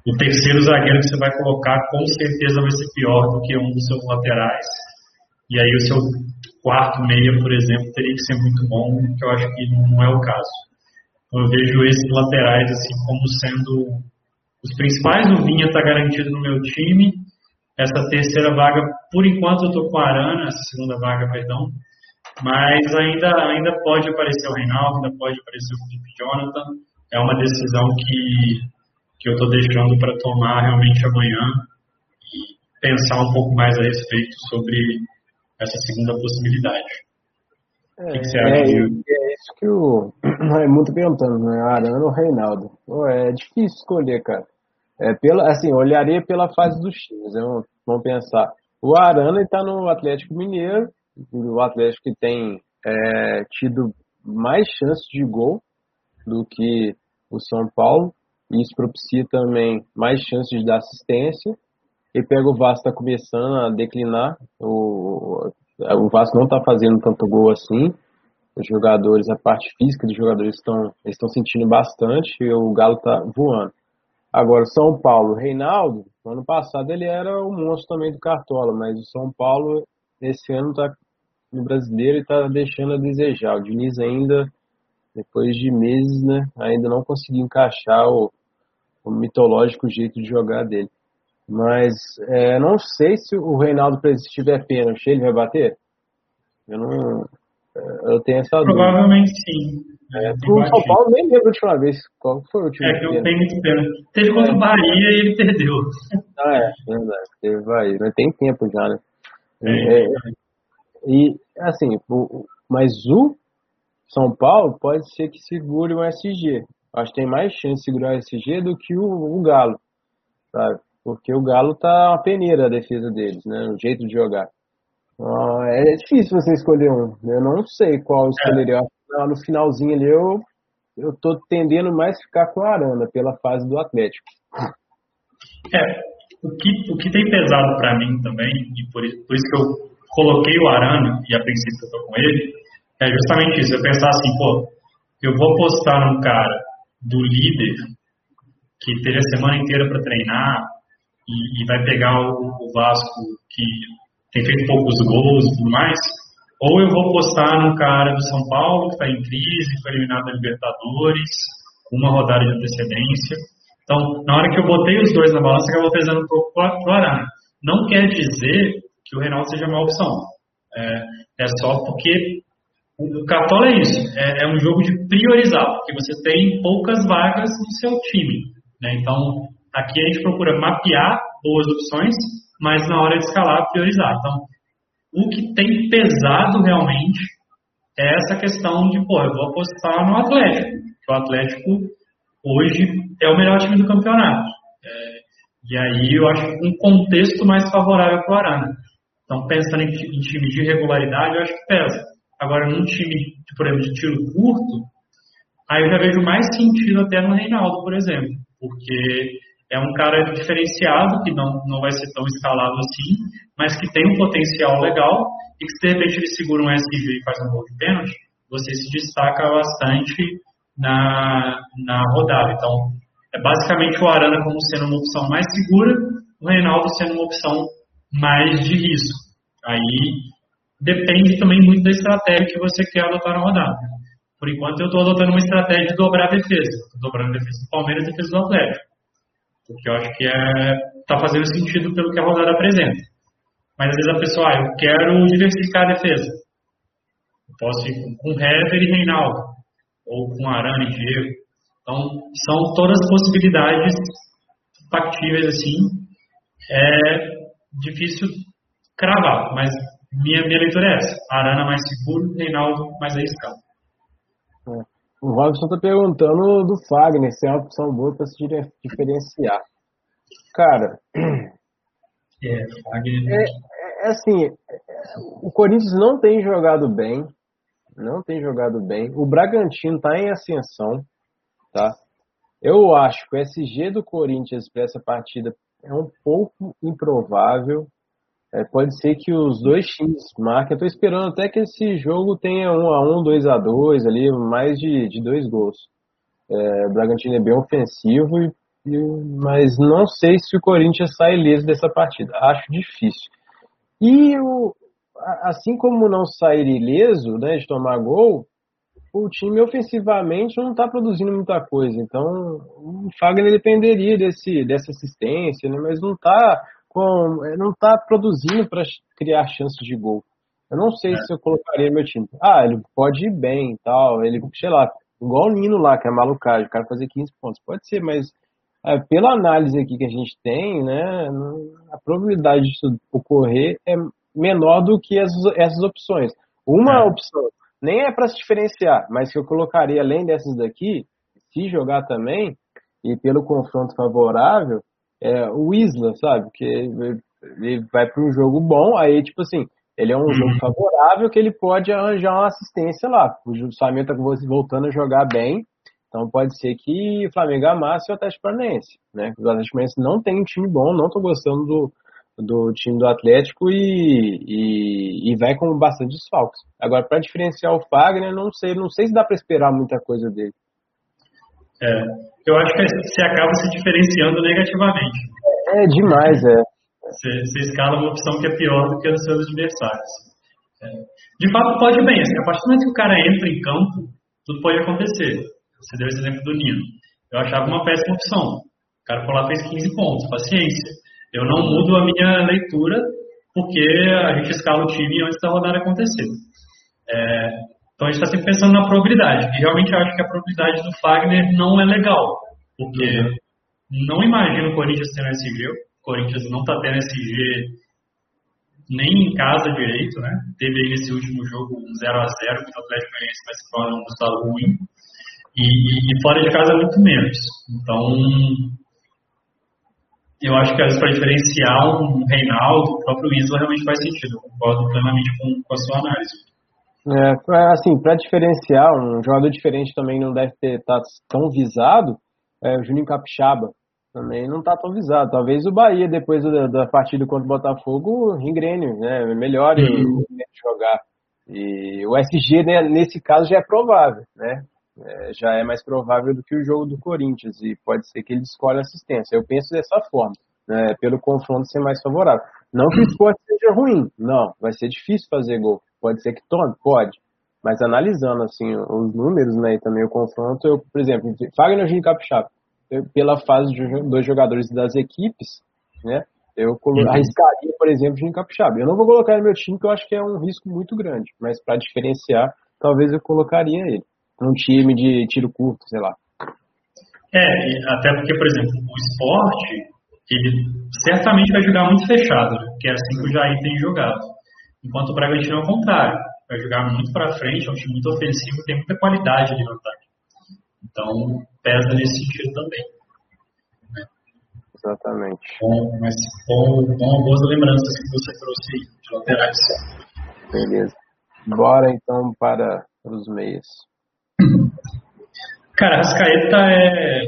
A: O terceiro zagueiro que você vai colocar com certeza vai ser pior do que um dos seus laterais. E aí o seu quarto meia, por exemplo, teria que ser muito bom, que eu acho que não é o caso. Então, eu vejo esses laterais assim como sendo os principais. O Vinha está garantido no meu time. Essa terceira vaga, por enquanto, eu estou com a Arana, essa segunda vaga, perdão. Mas ainda, ainda pode aparecer o Reinaldo, ainda pode aparecer o Felipe Jonathan. É uma decisão que, que eu estou deixando para tomar realmente amanhã e pensar um pouco mais a respeito sobre essa segunda possibilidade.
B: É, o que, que você acha? É, é isso que o é muito perguntando, né? Arana ou Reinaldo? Pô, é difícil escolher, cara. É pela, assim, olharia pela fase dos times. Né? Vamos pensar. O Arana está no Atlético Mineiro, o Atlético que tem é, tido mais chances de gol do que o São Paulo. Isso propicia também mais chances de dar assistência. E pega o Vasco está começando a declinar. O, o Vasco não está fazendo tanto gol assim. Os jogadores, a parte física dos jogadores estão estão sentindo bastante e o Galo está voando. Agora, São Paulo, Reinaldo, ano passado ele era o monstro também do Cartola, mas o São Paulo esse ano está no brasileiro e está deixando a desejar. O Diniz ainda, depois de meses, né, ainda não conseguiu encaixar o, o mitológico jeito de jogar dele. Mas é, não sei se o Reinaldo, se tiver pênalti, ele vai bater? Eu não. É, eu tenho essa
A: dúvida. Provavelmente sim.
B: É, o São Paulo nem lembro a última vez. Qual foi o último?
A: É que eu tenho muito pena. Teve contra o Bahia e ele perdeu.
B: Ah, é, verdade. Teve Bahia. Mas tem tempo já, né? É, é, e, assim, o, mas o São Paulo pode ser que segure o SG. Acho que tem mais chance de segurar o SG do que o, o Galo, sabe? Porque o Galo tá uma peneira a defesa deles, né? O jeito de jogar. Ah, é difícil você escolher um. Eu não sei qual escolheria. É. No finalzinho ali eu, eu tô tendendo mais ficar com a Arana pela fase do Atlético.
A: É, o que, o que tem pesado para mim também, e por, por isso que eu coloquei o Arana, e a princípio eu tô com ele, é justamente isso. Eu pensar assim, pô, eu vou postar num cara do líder que teve a semana inteira para treinar e, e, vai pegar o, o, Vasco que tem feito poucos gols e tudo mais, ou eu vou postar num cara do São Paulo que está em crise, foi eliminado da Libertadores, uma rodada de antecedência. Então, na hora que eu botei os dois na balança, acabou pesando um pouco para o Arana. Não quer dizer que o Reinaldo seja uma opção. É, é só porque o Cartola é isso, é, é, um jogo de priorizar, porque você tem poucas vagas no seu time. Né? Então, aqui a gente procura mapear boas opções, mas na hora de escalar, priorizar. Então, o que tem pesado realmente é essa questão de, pô, eu vou apostar no Atlético, o Atlético hoje é o melhor time do campeonato. É, e aí eu acho um contexto mais favorável para o Arana. Então, pensando em, em time de regularidade, eu acho que pesa. Agora, num time, por exemplo, de tiro curto, aí eu já vejo mais sentido até no Reinaldo, por exemplo, porque é um cara diferenciado, que não, não vai ser tão escalado assim, mas que tem um potencial legal e que se de repente ele segura um SG e faz um gol de pênalti, você se destaca bastante na, na rodada. Então, é basicamente o Arana como sendo uma opção mais segura, o Reinaldo sendo uma opção mais de risco. Aí depende também muito da estratégia que você quer adotar na rodada. Por enquanto eu estou adotando uma estratégia de dobrar a defesa. Estou dobrando a defesa do Palmeiras e a defesa do Atlético. Porque eu acho que está é, fazendo sentido pelo que a rodada apresenta. Mas às vezes a pessoa, ah, eu quero diversificar a defesa. Eu posso ir com, com Hever e Reinaldo. Ou com Arana e Diego. Então, são todas possibilidades factíveis assim. É, difícil cravar, mas minha, minha leitura é essa. Arana mais seguro, Reinaldo mais arriscado.
B: É. O Robson está perguntando do Fagner se é uma opção boa para se diferenciar. Cara,
A: é, Fagner...
B: é, é assim, o Corinthians não tem jogado bem, não tem jogado bem. O Bragantino está em ascensão, tá? Eu acho que o SG do Corinthians para essa partida é um pouco improvável. É, pode ser que os dois times marquem. Eu tô esperando até que esse jogo tenha 1 a 1 2 a 2 ali, mais de, de dois gols. É, o Bragantino é bem ofensivo, e, e, mas não sei se o Corinthians sai ileso dessa partida. Acho difícil. E o, assim como não sair ileso né, de tomar gol, o time ofensivamente não está produzindo muita coisa. Então o Fagner dependeria desse, dessa assistência, né, mas não está com, não tá produzindo para criar chances de gol. Eu não sei é. se eu colocaria meu time. Ah, ele pode ir bem e tal, ele, sei lá, igual o Nino lá, que é malucagem, o cara fazer 15 pontos. Pode ser, mas é, pela análise aqui que a gente tem, né, a probabilidade disso ocorrer é menor do que essas, essas opções. Uma é. opção nem é para se diferenciar, mas que eu colocaria além dessas daqui, se jogar também, e pelo confronto favorável, é o Isla, sabe? Que ele vai para um jogo bom, aí, tipo assim, ele é um uhum. jogo favorável que ele pode arranjar uma assistência lá. O Flamengo está voltando a jogar bem, então pode ser que o Flamengo amasse o Atlético Paranaense, né? O Atlético Paranaense não tem um time bom, não estou gostando do, do time do Atlético e, e, e vai com bastante desfalques. Agora, para diferenciar o Fagner, não sei, não sei se dá para esperar muita coisa dele.
A: É, eu acho que você acaba se diferenciando negativamente.
B: É, demais, é.
A: Você, você escala uma opção que é pior do que a dos seus adversários. É. De fato, pode bem. Assim, a partir do momento que o cara entra em campo, tudo pode acontecer. Você deu esse exemplo do Nino. Eu achava uma péssima opção. O cara foi lá fez 15 pontos. Paciência. Eu não mudo a minha leitura porque a gente escala o time antes da rodada acontecer. É, então a gente está sempre pensando na probabilidade. E realmente acho que a probabilidade do Fagner não é legal. Porque não imagino o Corinthians tendo SG. O Corinthians não está tendo SG nem em casa direito, né? Teve aí nesse último jogo um 0x0 contra o Atlético Goianiense, mas que foi um resultado ruim. E, e, fora de casa muito menos. Então, eu acho que para diferenciar um Reinaldo, o próprio Isla realmente faz sentido. Eu concordo plenamente com, com a sua análise.
B: É, assim, para diferenciar, um jogador diferente também não deve ter tá tão visado, é, o Juninho Capixaba também não está tão visado. Talvez o Bahia, depois da, da partida contra o Botafogo, engrene, né, melhore uhum. jogar. E o SG, né, nesse caso, já é provável, né? É, já é mais provável do que o jogo do Corinthians e pode ser que ele escolha assistência. Eu penso dessa forma, né, pelo confronto ser mais favorável. Não que o esporte seja ruim, não, vai ser difícil fazer gol. Pode ser que tome, pode. Mas analisando assim os números, né, e também o confronto, eu, por exemplo, Fagner e Capixaba, pela fase de dois jogadores das equipes, né, eu uhum. arriscaria, por exemplo, Jim Capixaba. Eu não vou colocar no meu time, porque eu acho que é um risco muito grande, mas para diferenciar, talvez eu colocaria ele um time de tiro curto, sei lá.
A: É, até porque, por exemplo, o esporte, ele certamente vai jogar muito fechado, né? que é assim que o Jair tem jogado. Enquanto o Bragantino é o contrário, vai jogar muito para frente, é um time muito ofensivo, tem muita qualidade ali no ataque. Então, pesa nesse sentido também.
B: Né? Exatamente.
A: Bom, mas bom, bom, boas lembranças que você trouxe aí, de laterais.
B: Beleza. Bora então para os meios.
A: Cara, Rascaeta é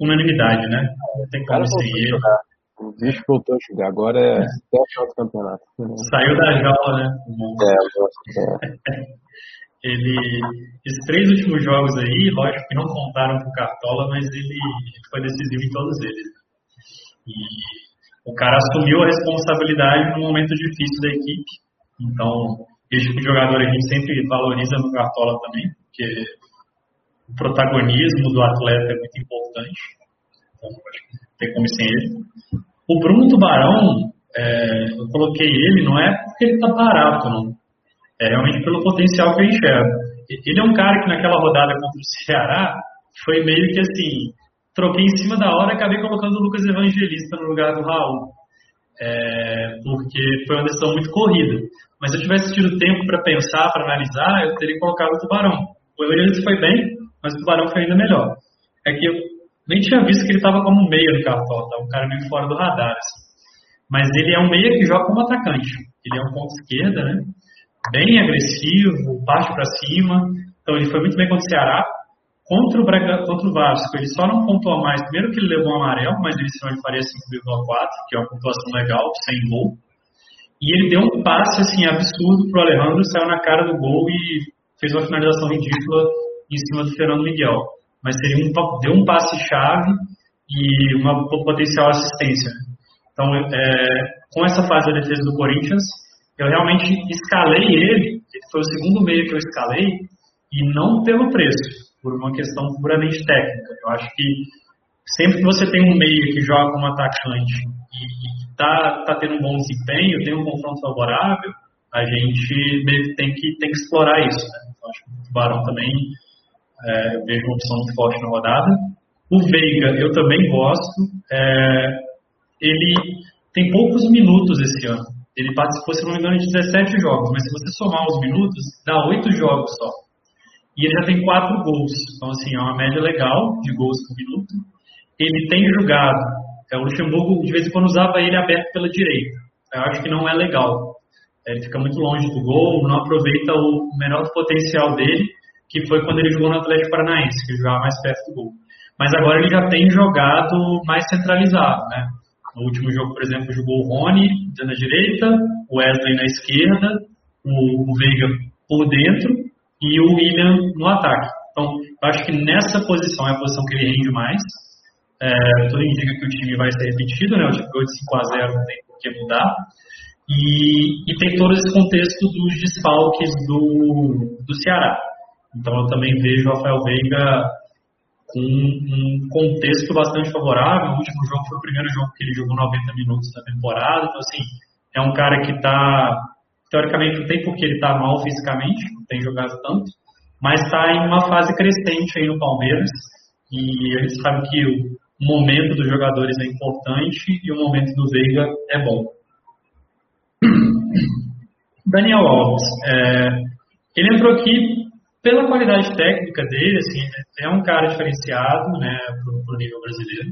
A: unanimidade, né? Não tem como sem ele.
B: O bicho voltou a jogar, agora é até o do campeonato.
A: Saiu da jaula, né? É, é. ele, esses três últimos jogos aí, lógico que não contaram com o Cartola, mas ele foi decisivo em todos eles. E o cara assumiu a responsabilidade num momento difícil da equipe. Então, esse tipo de jogador a gente sempre valoriza no Cartola também, porque o protagonismo do atleta é muito importante. Então, tem como sem ele. O Bruno Tubarão, é, eu coloquei ele, não é porque ele está barato, não. É realmente pelo potencial que eu enxergo. Ele é um cara que naquela rodada contra o Ceará foi meio que assim, troquei em cima da hora e acabei colocando o Lucas Evangelista no lugar do Raul. É, porque foi uma decisão muito corrida. Mas se eu tivesse tido tempo para pensar, para analisar, eu teria colocado o Tubarão. O Evangelista foi bem, mas o Tubarão foi ainda melhor. É que eu nem tinha visto que ele estava como meia no cartão, tá? um cara meio fora do radar. Assim. mas ele é um meia que joga como atacante. Ele é um ponto esquerda, né? Bem agressivo, parte para cima. Então ele foi muito bem contra o Ceará. Contra o, Braga, contra o Vasco, ele só não pontuou mais. Primeiro que ele levou um amarelo, mas ele senão ele faria 5,4, que é uma pontuação legal, sem gol. E ele deu um passe assim absurdo pro Alejandro, saiu na cara do gol e fez uma finalização ridícula em cima do Fernando Miguel. Mas seria um, deu um passe chave e uma potencial assistência. Então, é, com essa fase da defesa do Corinthians, eu realmente escalei ele, foi o segundo meio que eu escalei, e não pelo preço por uma questão puramente técnica. Eu acho que sempre que você tem um meio que joga como atacante e está tá tendo um bom desempenho, tem um confronto favorável, a gente tem que, tem que explorar isso. Né? Então, acho que o Tubarão também é, vejo uma opção muito forte na rodada. O Veiga, eu também gosto. É, ele tem poucos minutos esse ano. Ele participou, se não me engano, de 17 jogos, mas se você somar os minutos, dá 8 jogos só. E ele já tem quatro gols. Então, assim, é uma média legal de gols por minuto. Ele tem jogado. É, o Luxemburgo, de vez em quando, usava ele aberto pela direita. Eu acho que não é legal. É, ele fica muito longe do gol, não aproveita o menor potencial dele, que foi quando ele jogou no Atlético Paranaense, que jogava mais perto do gol. Mas agora ele já tem jogado mais centralizado, né? No último jogo, por exemplo, jogou o Rony na direita, o Wesley na esquerda, o, Veiga por dentro e o William no ataque. Então, eu acho que nessa posição é a posição que ele rende mais. É, tudo indica que o time vai ser repetido, né? O time de 5 a 0 não tem por que mudar. E, e tem todo esse contexto dos desfalques do, do Ceará. Então eu também vejo o Rafael Veiga com um contexto bastante favorável. O último jogo foi o primeiro jogo que ele jogou 90 minutos da temporada. Então, assim, é um cara que está teoricamente não tem porque ele está mal fisicamente, não tem jogado tanto, mas está em uma fase crescente aí no Palmeiras e a gente sabe que o momento dos jogadores é importante e o momento do Veiga é bom. Daniel Alves, é, ele entrou aqui pela qualidade técnica dele, assim, é um cara diferenciado, né, pro, nível brasileiro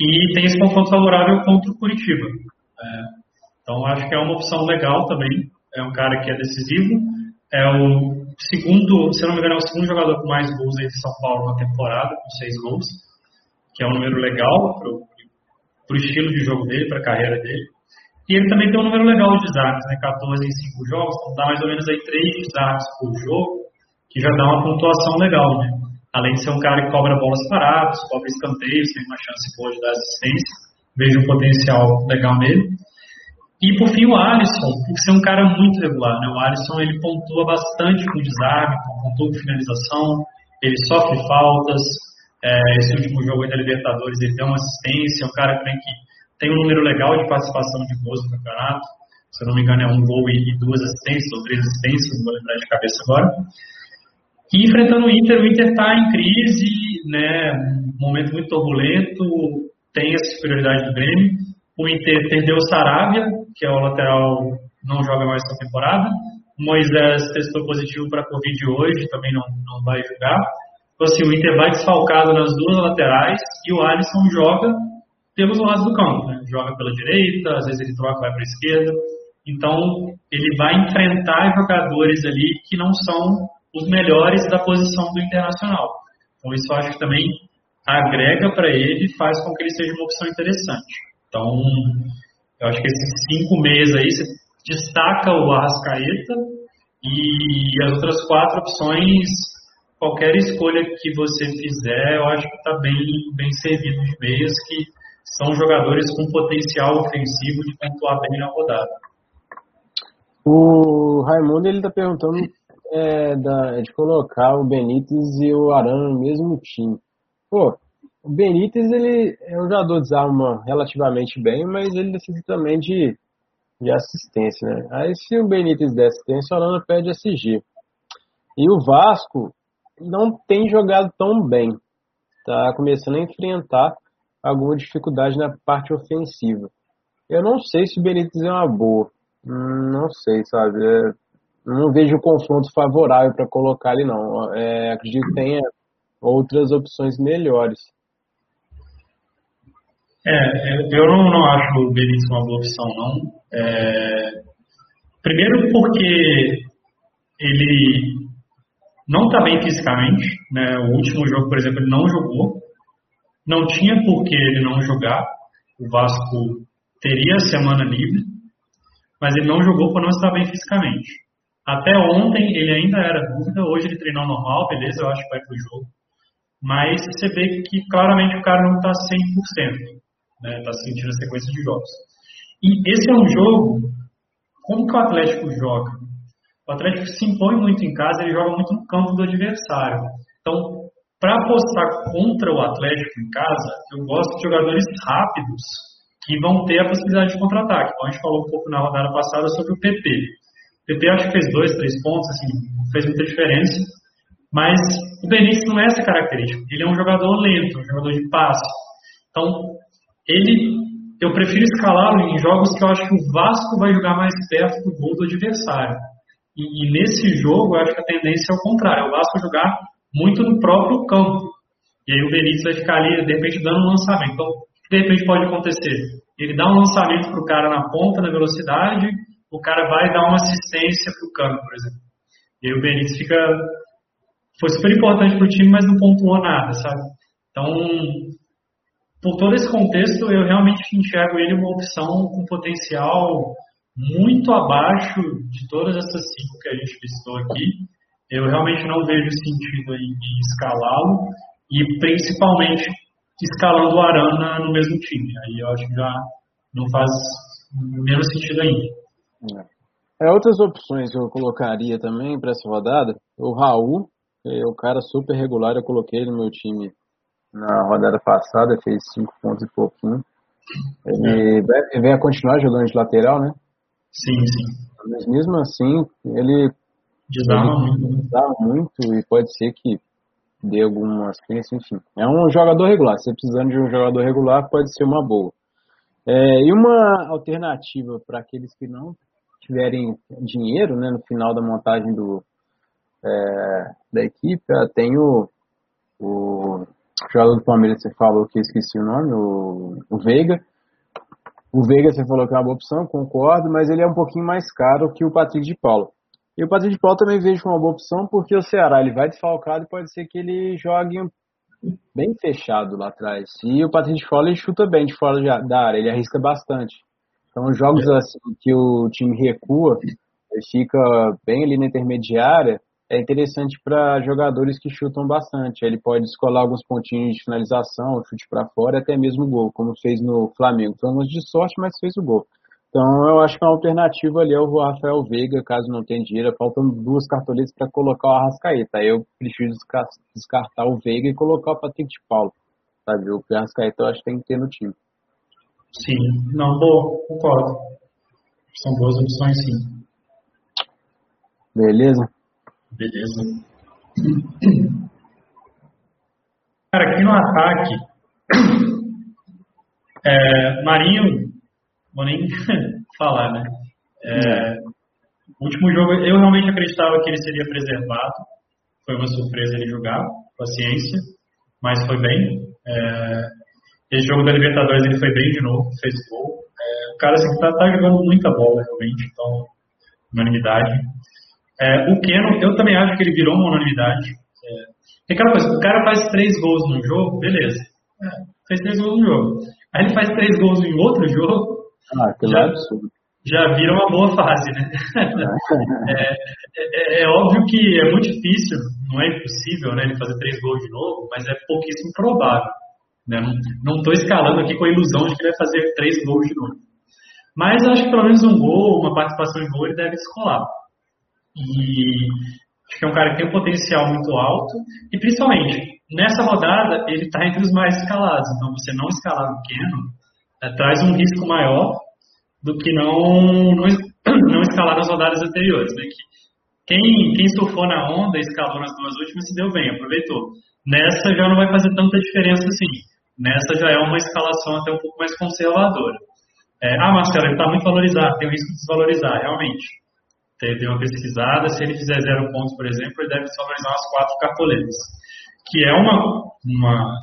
A: e tem esse confronto favorável contra o Curitiba. É, então acho que é uma opção legal também. É um cara que é decisivo. É o segundo, se não me engano, é o segundo jogador com mais gols aí de São Paulo na temporada, com seis gols, que é um número legal para o estilo de jogo dele, para a carreira dele. E ele também tem um número legal de desarmes, né? 14 em 5 jogos, então dá mais ou menos aí 3 desarmes por jogo, que já dá uma pontuação legal, né? Além de ser um cara que cobra bolas paradas, cobra escanteios, tem uma chance boa de dar assistência, vejo um potencial legal nele. E por fim o Alisson, por ser um cara muito regular, né? O Alisson ele pontua bastante com desarme, pontua com finalização, ele sofre faltas. É, esse último jogo da Libertadores ele deu uma assistência, é um cara que tem um número legal de participação de gols no campeonato. Se eu não me engano é um gol e duas assistências, ou três assistências, não vou lembrar de cabeça agora. E enfrentando o Inter, o Inter está em crise, né? Um momento muito turbulento, tem a superioridade do Grêmio. O Inter perdeu o Saravia, que é o lateral, não joga mais essa temporada. O Moisés testou positivo para a Covid hoje, também não, não vai jogar. Então, assim, o Inter vai desfalcado nas duas laterais e o Alisson joga pelos lados do campo. Né? Joga pela direita, às vezes ele troca, vai para a esquerda. Então, ele vai enfrentar jogadores ali que não são os melhores da posição do Internacional. Então, isso acho que também agrega para ele e faz com que ele seja uma opção interessante. Então, eu acho que esses cinco meses aí, você destaca o Arrascaeta e as outras quatro opções, qualquer escolha que você fizer, eu acho que está bem, bem servido de meias, que são jogadores com potencial ofensivo de pontuar bem na rodada.
B: O Raimundo ele está perguntando é, da, de colocar o Benítez e o Arana no mesmo time. Pô, o Benítez, ele é um jogador de desarma relativamente bem, mas ele precisa também de, de assistência, né? Aí se o Benítez der assistência, o Holanda perde SG. E o Vasco não tem jogado tão bem. Tá começando a enfrentar alguma dificuldade na parte ofensiva. Eu não sei se o Benítez é uma boa. Hum, não sei, sabe? É, não vejo confronto favorável para colocar ali, não. É, acredito que tenha outras opções melhores.
A: É, eu não, não acho o Benítez uma boa opção, não. É, primeiro porque ele não está bem fisicamente, né? O último jogo, por exemplo, ele não jogou. Não tinha por que ele não jogar. O Vasco teria a semana livre, mas ele não jogou por não estar bem fisicamente. Até ontem ele ainda era dúvida, hoje ele treinou normal, beleza, eu acho que vai pro jogo. Mas você vê que claramente o cara não está 100% né? Está sentindo a sequência de jogos. E esse é um jogo, como que o Atlético joga? O Atlético se impõe muito em casa, ele joga muito no campo do adversário. Então, para apostar contra o Atlético em casa, eu gosto de jogadores rápidos que vão ter a possibilidade de contra-ataque. Então, a gente falou um pouco na rodada passada sobre o PP. O PP acho que fez dois, três pontos, assim, fez muita diferença. Mas o Benítez não é essa característica. Ele é um jogador lento, um jogador de passe. Então, ele, eu prefiro escalá-lo em jogos que eu acho que o Vasco vai jogar mais perto do gol do adversário. E, e nesse jogo, eu acho que a tendência é o contrário, é o Vasco jogar muito no próprio campo. E aí o Benítez vai ficar ali, de repente, dando um lançamento. Então, de repente pode acontecer? Ele dá um lançamento para o cara na ponta, na velocidade, o cara vai dar uma assistência para o campo, por exemplo. E aí o Benítez fica. Foi super importante para o time, mas não pontuou nada, sabe? Então, por todo esse contexto, eu realmente enxergo ele uma opção com potencial muito abaixo de todas essas cinco que a gente visitou aqui. Eu realmente não vejo sentido em escalá-lo e principalmente escalando o Arana no mesmo time. Aí eu acho que já não faz menos sentido ainda.
B: É, outras opções que eu colocaria também para essa rodada, o Raul, é o cara super regular, eu coloquei ele no meu time na rodada passada, fez 5 pontos e pouquinho. Ele vai, vai continuar jogando de lateral, né?
A: Sim, sim.
B: Mas mesmo assim, ele
A: desarma muito.
B: Né? Muito e pode ser que dê alguma assistência, enfim. É um jogador regular. Se precisando de um jogador regular, pode ser uma boa. É, e uma alternativa para aqueles que não tiverem dinheiro né, no final da montagem do, é, da equipe, tem o, o jogador do Palmeiras você falou que esqueci o nome, o, o Veiga. O Veiga você falou que é uma boa opção, concordo, mas ele é um pouquinho mais caro que o Patrick de Paulo. E o Patrick de Paulo também vejo como uma boa opção, porque o Ceará ele vai desfalcado e pode ser que ele jogue bem fechado lá atrás. E o Patrick de Paulo ele chuta bem de fora da área, ele arrisca bastante. Então, jogos assim que o time recua, fica bem ali na intermediária, é interessante para jogadores que chutam bastante. Ele pode escolar alguns pontinhos de finalização, chute para fora, até mesmo gol, como fez no Flamengo. Foi um de sorte, mas fez o gol. Então, eu acho que uma alternativa ali é o Rafael Veiga, caso não tenha dinheiro. Faltam duas cartoletas para colocar o Arrascaeta. Aí eu prefiro descartar o Veiga e colocar o Patrick de Paulo. Sabe? O Arrascaeta eu acho que tem que ter no time.
A: Sim, não, boa, concordo. São boas opções, sim.
B: Beleza?
A: Beleza. Cara, aqui no ataque, é, Marinho, vou nem falar, né? É, o último jogo, eu realmente acreditava que ele seria preservado. Foi uma surpresa ele jogar, paciência, mas foi bem. É, esse jogo da Libertadores ele foi bem de novo, fez gol. É, o cara assim, tá, tá jogando muita bola, realmente, então, unanimidade. É, o Keno, eu também acho que ele virou uma unanimidade. É, aquela coisa, o cara faz três gols no jogo, beleza. É, fez três gols no jogo. Aí ele faz três gols em outro jogo.
B: Ah, que já, absurdo.
A: Já vira uma boa fase, né? É, é, é, óbvio que é muito difícil, não é impossível, né, ele fazer três gols de novo, mas é pouquíssimo provável. Né? Não estou escalando aqui com a ilusão de que vai fazer três gols de novo. Mas acho que pelo menos um gol, uma participação em gol, ele deve descolar. E acho que é um cara que tem um potencial muito alto. E principalmente, nessa rodada, ele está entre os mais escalados. Então, você não escalar o Keno é, traz um risco maior do que não, não, não escalar nas rodadas anteriores. Né? Que quem, quem surfou na onda e escalou nas duas últimas se deu bem, aproveitou. Nessa já não vai fazer tanta diferença assim. Nessa já é uma escalação até um pouco mais conservadora. É, ah, Marcelo, ele está muito valorizado, tem o risco de desvalorizar, realmente deu uma pesquisada, se ele fizer zero pontos, por exemplo, ele deve desvalorizar umas quatro cartoletas, que é uma, uma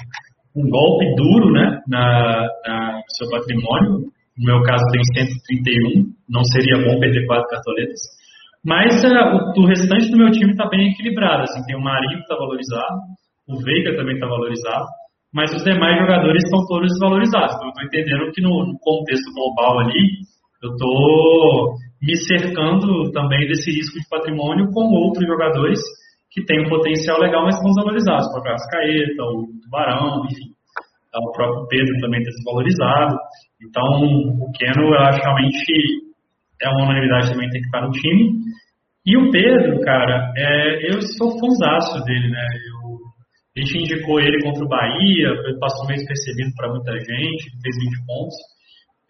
A: um golpe duro né, na, na, seu patrimônio. No meu caso, tem 131, não seria bom perder quatro cartoletas. Mas uh, o, o, restante do meu time está bem equilibrado. Assim, tem o Marinho que está valorizado, o Veiga também está valorizado, mas os demais jogadores estão todos desvalorizados. Então, eu estou entendendo que no, no contexto global ali, eu estou me cercando também desse risco de patrimônio com outros jogadores que têm um potencial legal, mas são desvalorizados, como a Cascaeta, o Tubarão, enfim. O próprio Pedro também está desvalorizado. Então, o Keno, eu acho realmente é uma unanimidade também tem que estar no time. E o Pedro, cara, é, eu sou fãzaço dele, né? Eu, a gente indicou ele contra o Bahia, passou meio percebido para muita gente, fez 20 pontos.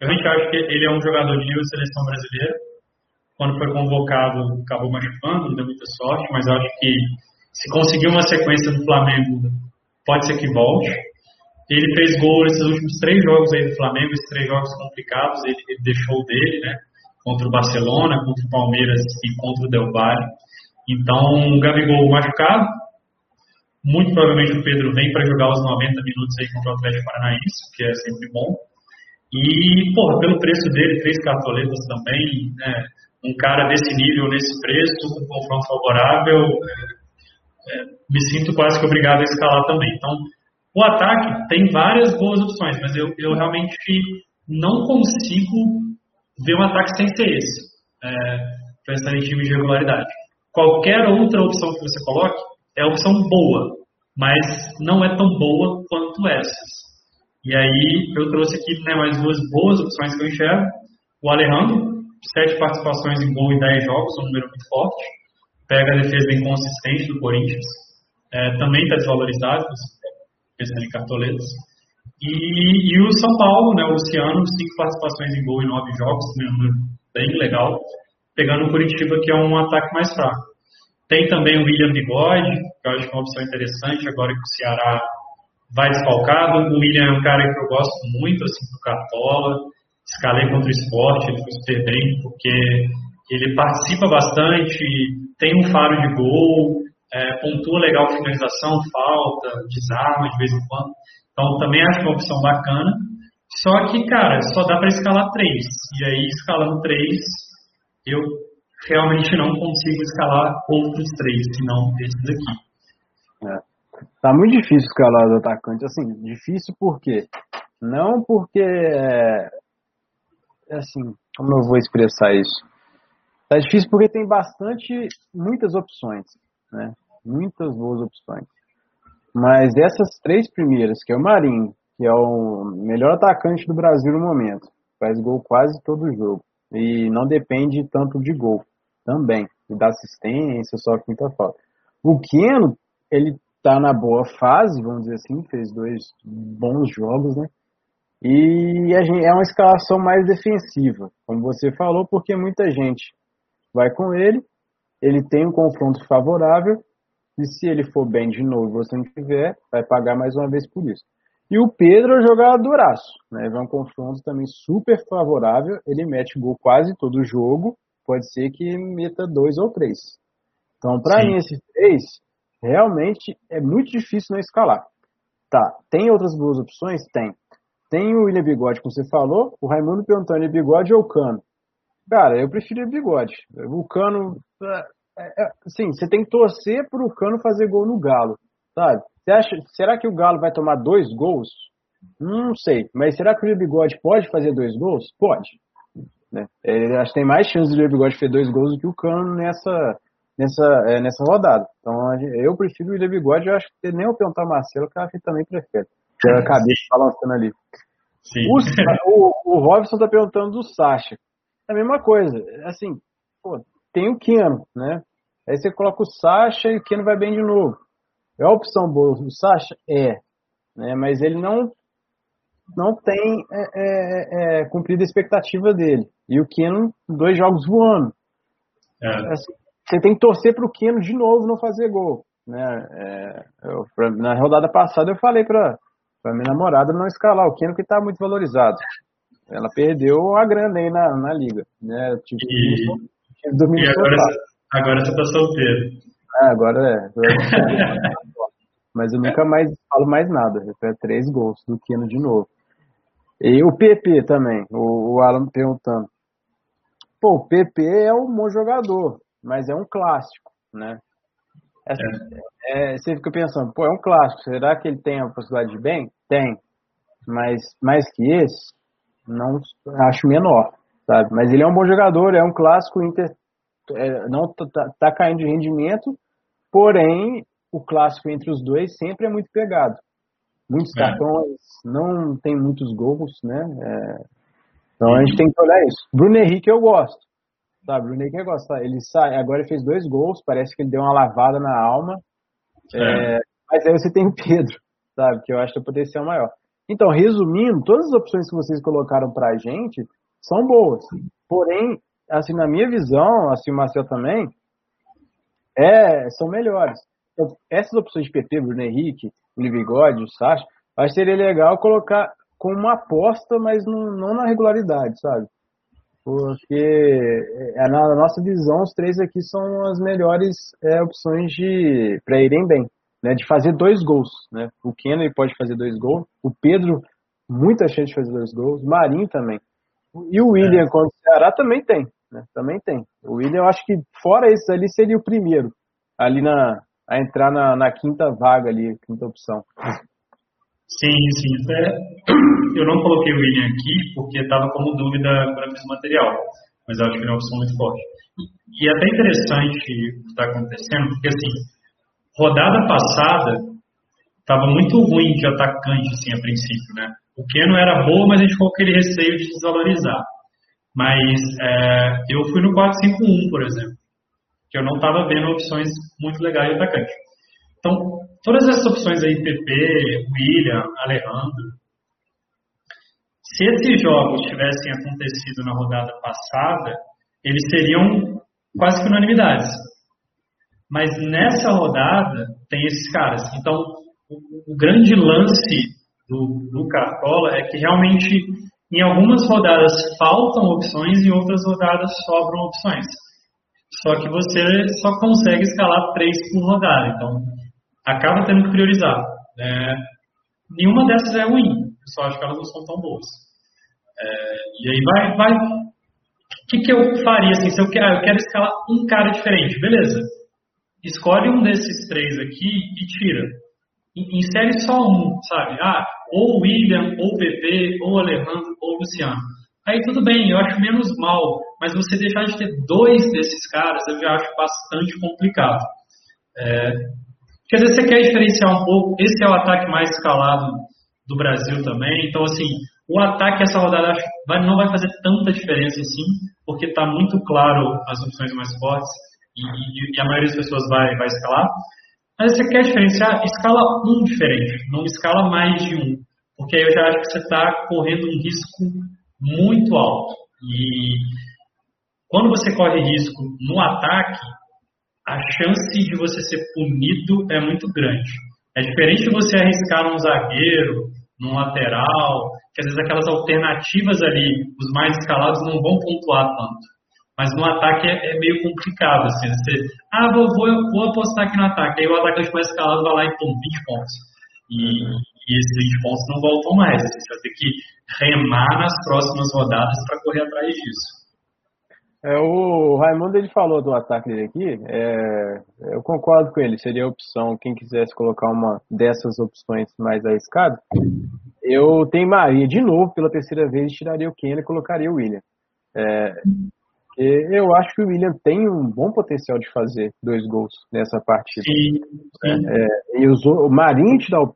A: Eu realmente acho que ele é um jogador de nível seleção brasileira. Quando foi convocado, acabou machucando, não deu muita sorte, mas acho que se conseguir uma sequência no Flamengo, pode ser que volte. Ele fez gol nesses últimos três jogos aí do Flamengo, esses três jogos complicados, ele, ele deixou dele, né? Contra o Barcelona, contra o Palmeiras e contra o Del Valle. Então, o Gabigol machucado. Muito provavelmente o Pedro vem para jogar os 90 minutos aí contra o Atlético Paranaense, que é sempre bom. E, porra, pelo preço dele, três cartoletas também, né? Um cara desse nível, nesse preço, com confronto favorável, é, é, me sinto quase que obrigado a escalar também. Então, o ataque tem várias boas opções, mas eu, eu realmente não consigo ver um ataque sem ser esse, é, pensando em time de regularidade. Qualquer outra opção que você coloque é opção boa, mas não é tão boa quanto essas. E aí eu trouxe aqui né, mais duas boas opções que eu enxergo. O Alejandro, sete participações em gol em dez jogos, um número muito forte. Pega a defesa inconsistente do Corinthians. É, também está desvalorizado, pensando em cartoletas. E, e, o São Paulo, né, o Luciano, cinco participações em gol em nove jogos, um número bem legal. Pegando o Curitiba, que é um ataque mais fraco. Tem também o William Bigode, que eu acho que é uma opção interessante, agora que o Ceará vai desfalcado. O William é um cara que eu gosto muito, assim, do Cartola. Escalei contra o esporte, ele foi super bem, porque ele participa bastante, tem um faro de gol, é, pontua legal finalização, falta, desarma de vez em quando. Então também acho uma opção bacana. Só que, cara, só dá para escalar três. E aí, escalando três, eu realmente não consigo escalar outros três, senão esses aqui.
B: É. Tá muito difícil escalar os atacantes. Assim, difícil por quê? Não porque. É, é, assim, como eu vou expressar isso? Tá difícil porque tem bastante. muitas opções, né? Muitas boas opções. Mas dessas três primeiras, que é o Marinho, que é o melhor atacante do Brasil no momento, faz gol quase todo jogo. E não depende tanto de gol também, e da assistência, só quinta falta. O Keno, ele tá na boa fase, vamos dizer assim, fez dois bons jogos, né? E é uma escalação mais defensiva, como você falou, porque muita gente vai com ele, ele tem um confronto favorável, e se ele for bem de novo e você não tiver, vai pagar mais uma vez por isso. E o Pedro é jogadoraço, né? É um confronto também super favorável, ele mete gol quase todo jogo, pode ser que meta dois ou três. Então, para mim, esses três, realmente é muito difícil não escalar. Tá, tem outras boas opções? Tem. Tem o William Bigode, como você falou, o Raimundo perguntando, Bigode ou o Cano? Cara, eu prefiro o Bigode. O Cano, é, é, sim, você tem que torcer para o Cano fazer gol no Galo, sabe? Você acha, será que o Galo vai tomar dois gols? Não sei, mas será que o William Bigode pode fazer dois gols? Pode. Né? É, acho que tem mais chance de o Bigode fazer dois gols do que o Cano nessa, nessa, é, nessa rodada. Então eu prefiro o William Bigode, eu acho que nem eu perguntar Marcelo, que eu acho que também prefere. Que é a cabeça balançando ali. O, o, o Robson tá perguntando do Sacha. É a mesma coisa. Assim, pô, tem o Keno, né? Aí você coloca o Sacha e o Keno vai bem de novo. É a opção boa. O Sacha é, né? Mas ele não não tem é, é, é, cumprido a expectativa dele. E o Keno, dois jogos voando. É. Assim, você tem que torcer para o Keno de novo não fazer gol. Né? É, eu, pra, na rodada passada eu falei para minha namorada não escalar o Keno que está muito valorizado. Ela perdeu a grana aí na, na liga. Né?
A: Tipo, e, e agora, agora você está solteiro.
B: Ah, agora é. Mas eu nunca mais falo mais nada. Pego três gols do Keno de novo. E o PP também, o, o Alan perguntando. Pô, o PP é um bom jogador, mas é um clássico, né? É, é. É, você fica pensando, pô, é um clássico, será que ele tem a possibilidade de bem? Tem, mas mais que esse, não acho menor, sabe? Mas ele é um bom jogador, é um clássico, Inter é, não tá, tá, tá caindo de rendimento, porém o clássico entre os dois sempre é muito pegado. Muitos é. cartões, não tem muitos gols, né? É, então a gente tem que olhar isso. Bruno Henrique eu gosto. Tá, Bruno Henrique eu gosto. Tá? Ele sai, agora ele fez dois gols, parece que ele deu uma lavada na alma. É. mas aí você tem o Pedro, sabe? Que eu acho que o potencial maior. Então, resumindo, todas as opções que vocês colocaram pra gente são boas. Porém, assim, na minha visão, assim, o Marcel também, é, são melhores. Então, essas opções de PT, Bruno Henrique, o Sacha, acho que seria legal colocar com uma aposta, mas não, não na regularidade, sabe? Porque é, na nossa visão, os três aqui são as melhores é, opções de para irem bem, né? De fazer dois gols, né? O Kennedy pode fazer dois gols, o Pedro muita chance de fazer dois gols, o Marinho também. E o William é. contra o Ceará também tem, né? Também tem. O William, eu acho que fora esses ali seria o primeiro ali na a entrar na, na quinta vaga ali, quinta opção.
A: Sim, sim. É, eu não coloquei o William aqui porque estava como dúvida fiz o material, mas acho que é uma opção muito forte. E é até interessante o que está acontecendo, porque assim, rodada passada estava muito ruim de atacante, assim, a princípio, né? O Keno era bom, mas a gente ficou com aquele receio de desvalorizar. Mas é, eu fui no 4-5-1, por exemplo, que eu não estava vendo opções muito legais de atacante. Então, todas essas opções aí, PP, William, Alejandro, se esses jogos tivessem acontecido na rodada passada, eles seriam quase que unanimidades. Mas nessa rodada tem esses caras. Então, o, o grande lance do, do Cartola é que realmente em algumas rodadas faltam opções e em outras rodadas sobram opções. Só que você só consegue escalar três por rodada. Então, acaba tendo que priorizar. É, nenhuma dessas é ruim, eu só acho que elas não são tão boas. É, e aí vai, vai. O que, que eu faria assim? Se eu quero, eu quero escalar um cara diferente, beleza? Escolhe um desses três aqui e tira. Insere só um, sabe? Ah, ou William, ou PP, ou Alejandro, ou Luciano. Aí tudo bem, eu acho menos mal, mas você deixar de ter dois desses caras eu já acho bastante complicado. É, às vezes você quer diferenciar um pouco, esse é o ataque mais escalado do Brasil também, então assim, o ataque essa rodada vai, não vai fazer tanta diferença assim, porque está muito claro as opções mais fortes e, e, e, a maioria das pessoas vai, vai escalar. Mas você quer diferenciar, escala um diferente, não escala mais de um, porque aí eu já acho que você está correndo um risco muito alto. E quando você corre risco no ataque, a chance de você ser punido é muito grande. É diferente de você arriscar num zagueiro, num lateral, que às vezes aquelas alternativas ali, os mais escalados, não vão pontuar tanto. Mas no ataque é, é meio complicado, assim. Você, ah, vou, vou, vou, apostar aqui no ataque. Aí o atacante mais escalado vai lá e toma 20 pontos. E, e esses 20 pontos não voltam mais. Assim, você vai ter que remar nas próximas rodadas para correr atrás disso.
B: É, o Raimundo ele falou do ataque dele aqui, é, eu concordo com ele, seria a opção, quem quisesse colocar uma dessas opções mais arriscadas. Eu teimaria de novo, pela terceira vez, tiraria o Kenner e colocaria o William. É, eu acho que o William tem um bom potencial de fazer dois gols nessa partida. Sim, sim. É, e o Marinho tirar o,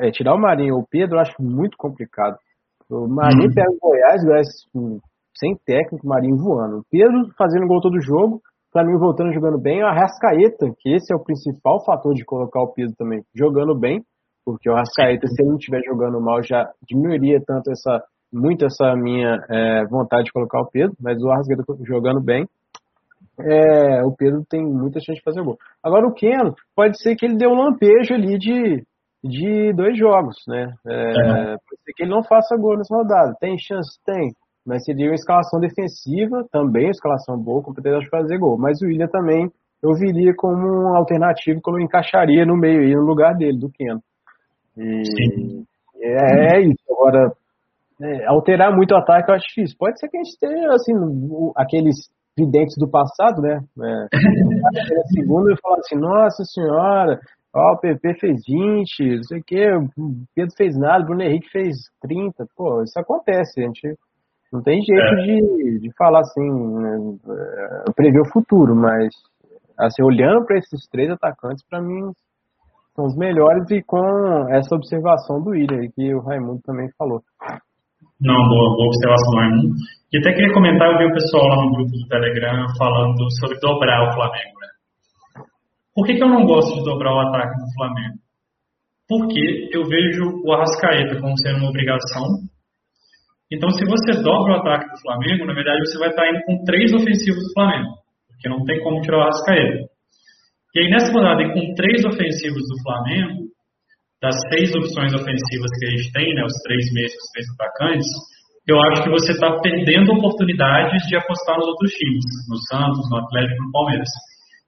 B: é, tirar o Marinho ou o Pedro eu acho muito complicado. O Marinho hum. pega o Goiás, o Goiás sem técnico, Marinho voando. Pedro fazendo gol todo jogo, Flamengo voltando jogando bem, o Arrascaeta, que esse é o principal fator de colocar o Pedro também, jogando bem, porque o Arrascaeta, se ele não estiver jogando mal, já diminuiria tanto essa, muito essa minha é, vontade de colocar o Pedro, mas o Arrascaeta jogando bem, é, o Pedro tem muita chance de fazer gol. Agora o Keno, pode ser que ele dê um lampejo ali de, de dois jogos, né? É, uhum. Pode ser que ele não faça gol nessa rodada. Tem chance? Tem mas seria uma escalação defensiva, também uma escalação boa, com potencial de fazer gol. Mas o William também eu viria como um alternativo que eu encaixaria no meio aí, no lugar dele, do Keno. E Sim. É, é isso. Agora, é, alterar muito o ataque eu acho difícil. Pode ser que a gente tenha, assim, aqueles videntes do passado, né? É, segundo e falar assim, nossa senhora, ó, o PP fez 20, não sei o que, o Pedro fez nada, o Bruno Henrique fez 30. Pô, isso acontece, a gente não tem jeito é. de, de falar assim, né, é, prever o futuro, mas assim, olhando para esses três atacantes, para mim são os melhores e com essa observação do William, que o Raimundo também falou.
A: Não, boa, boa observação, Raimundo. E até queria comentar, eu vi o pessoal lá no grupo do Telegram falando sobre dobrar o Flamengo, né? Por que, que eu não gosto de dobrar o ataque do Flamengo? Porque eu vejo o Arrascaeta como sendo uma obrigação. Então, se você dobra o ataque do Flamengo, na verdade você vai estar indo com três ofensivos do Flamengo, porque não tem como tirar o Arrascaeta. E aí, nessa rodada, com três ofensivos do Flamengo, das seis opções ofensivas que a gente tem, né, os três meios, os três atacantes, eu acho que você está perdendo oportunidades de apostar nos outros times, no Santos, no Atlético, no Palmeiras.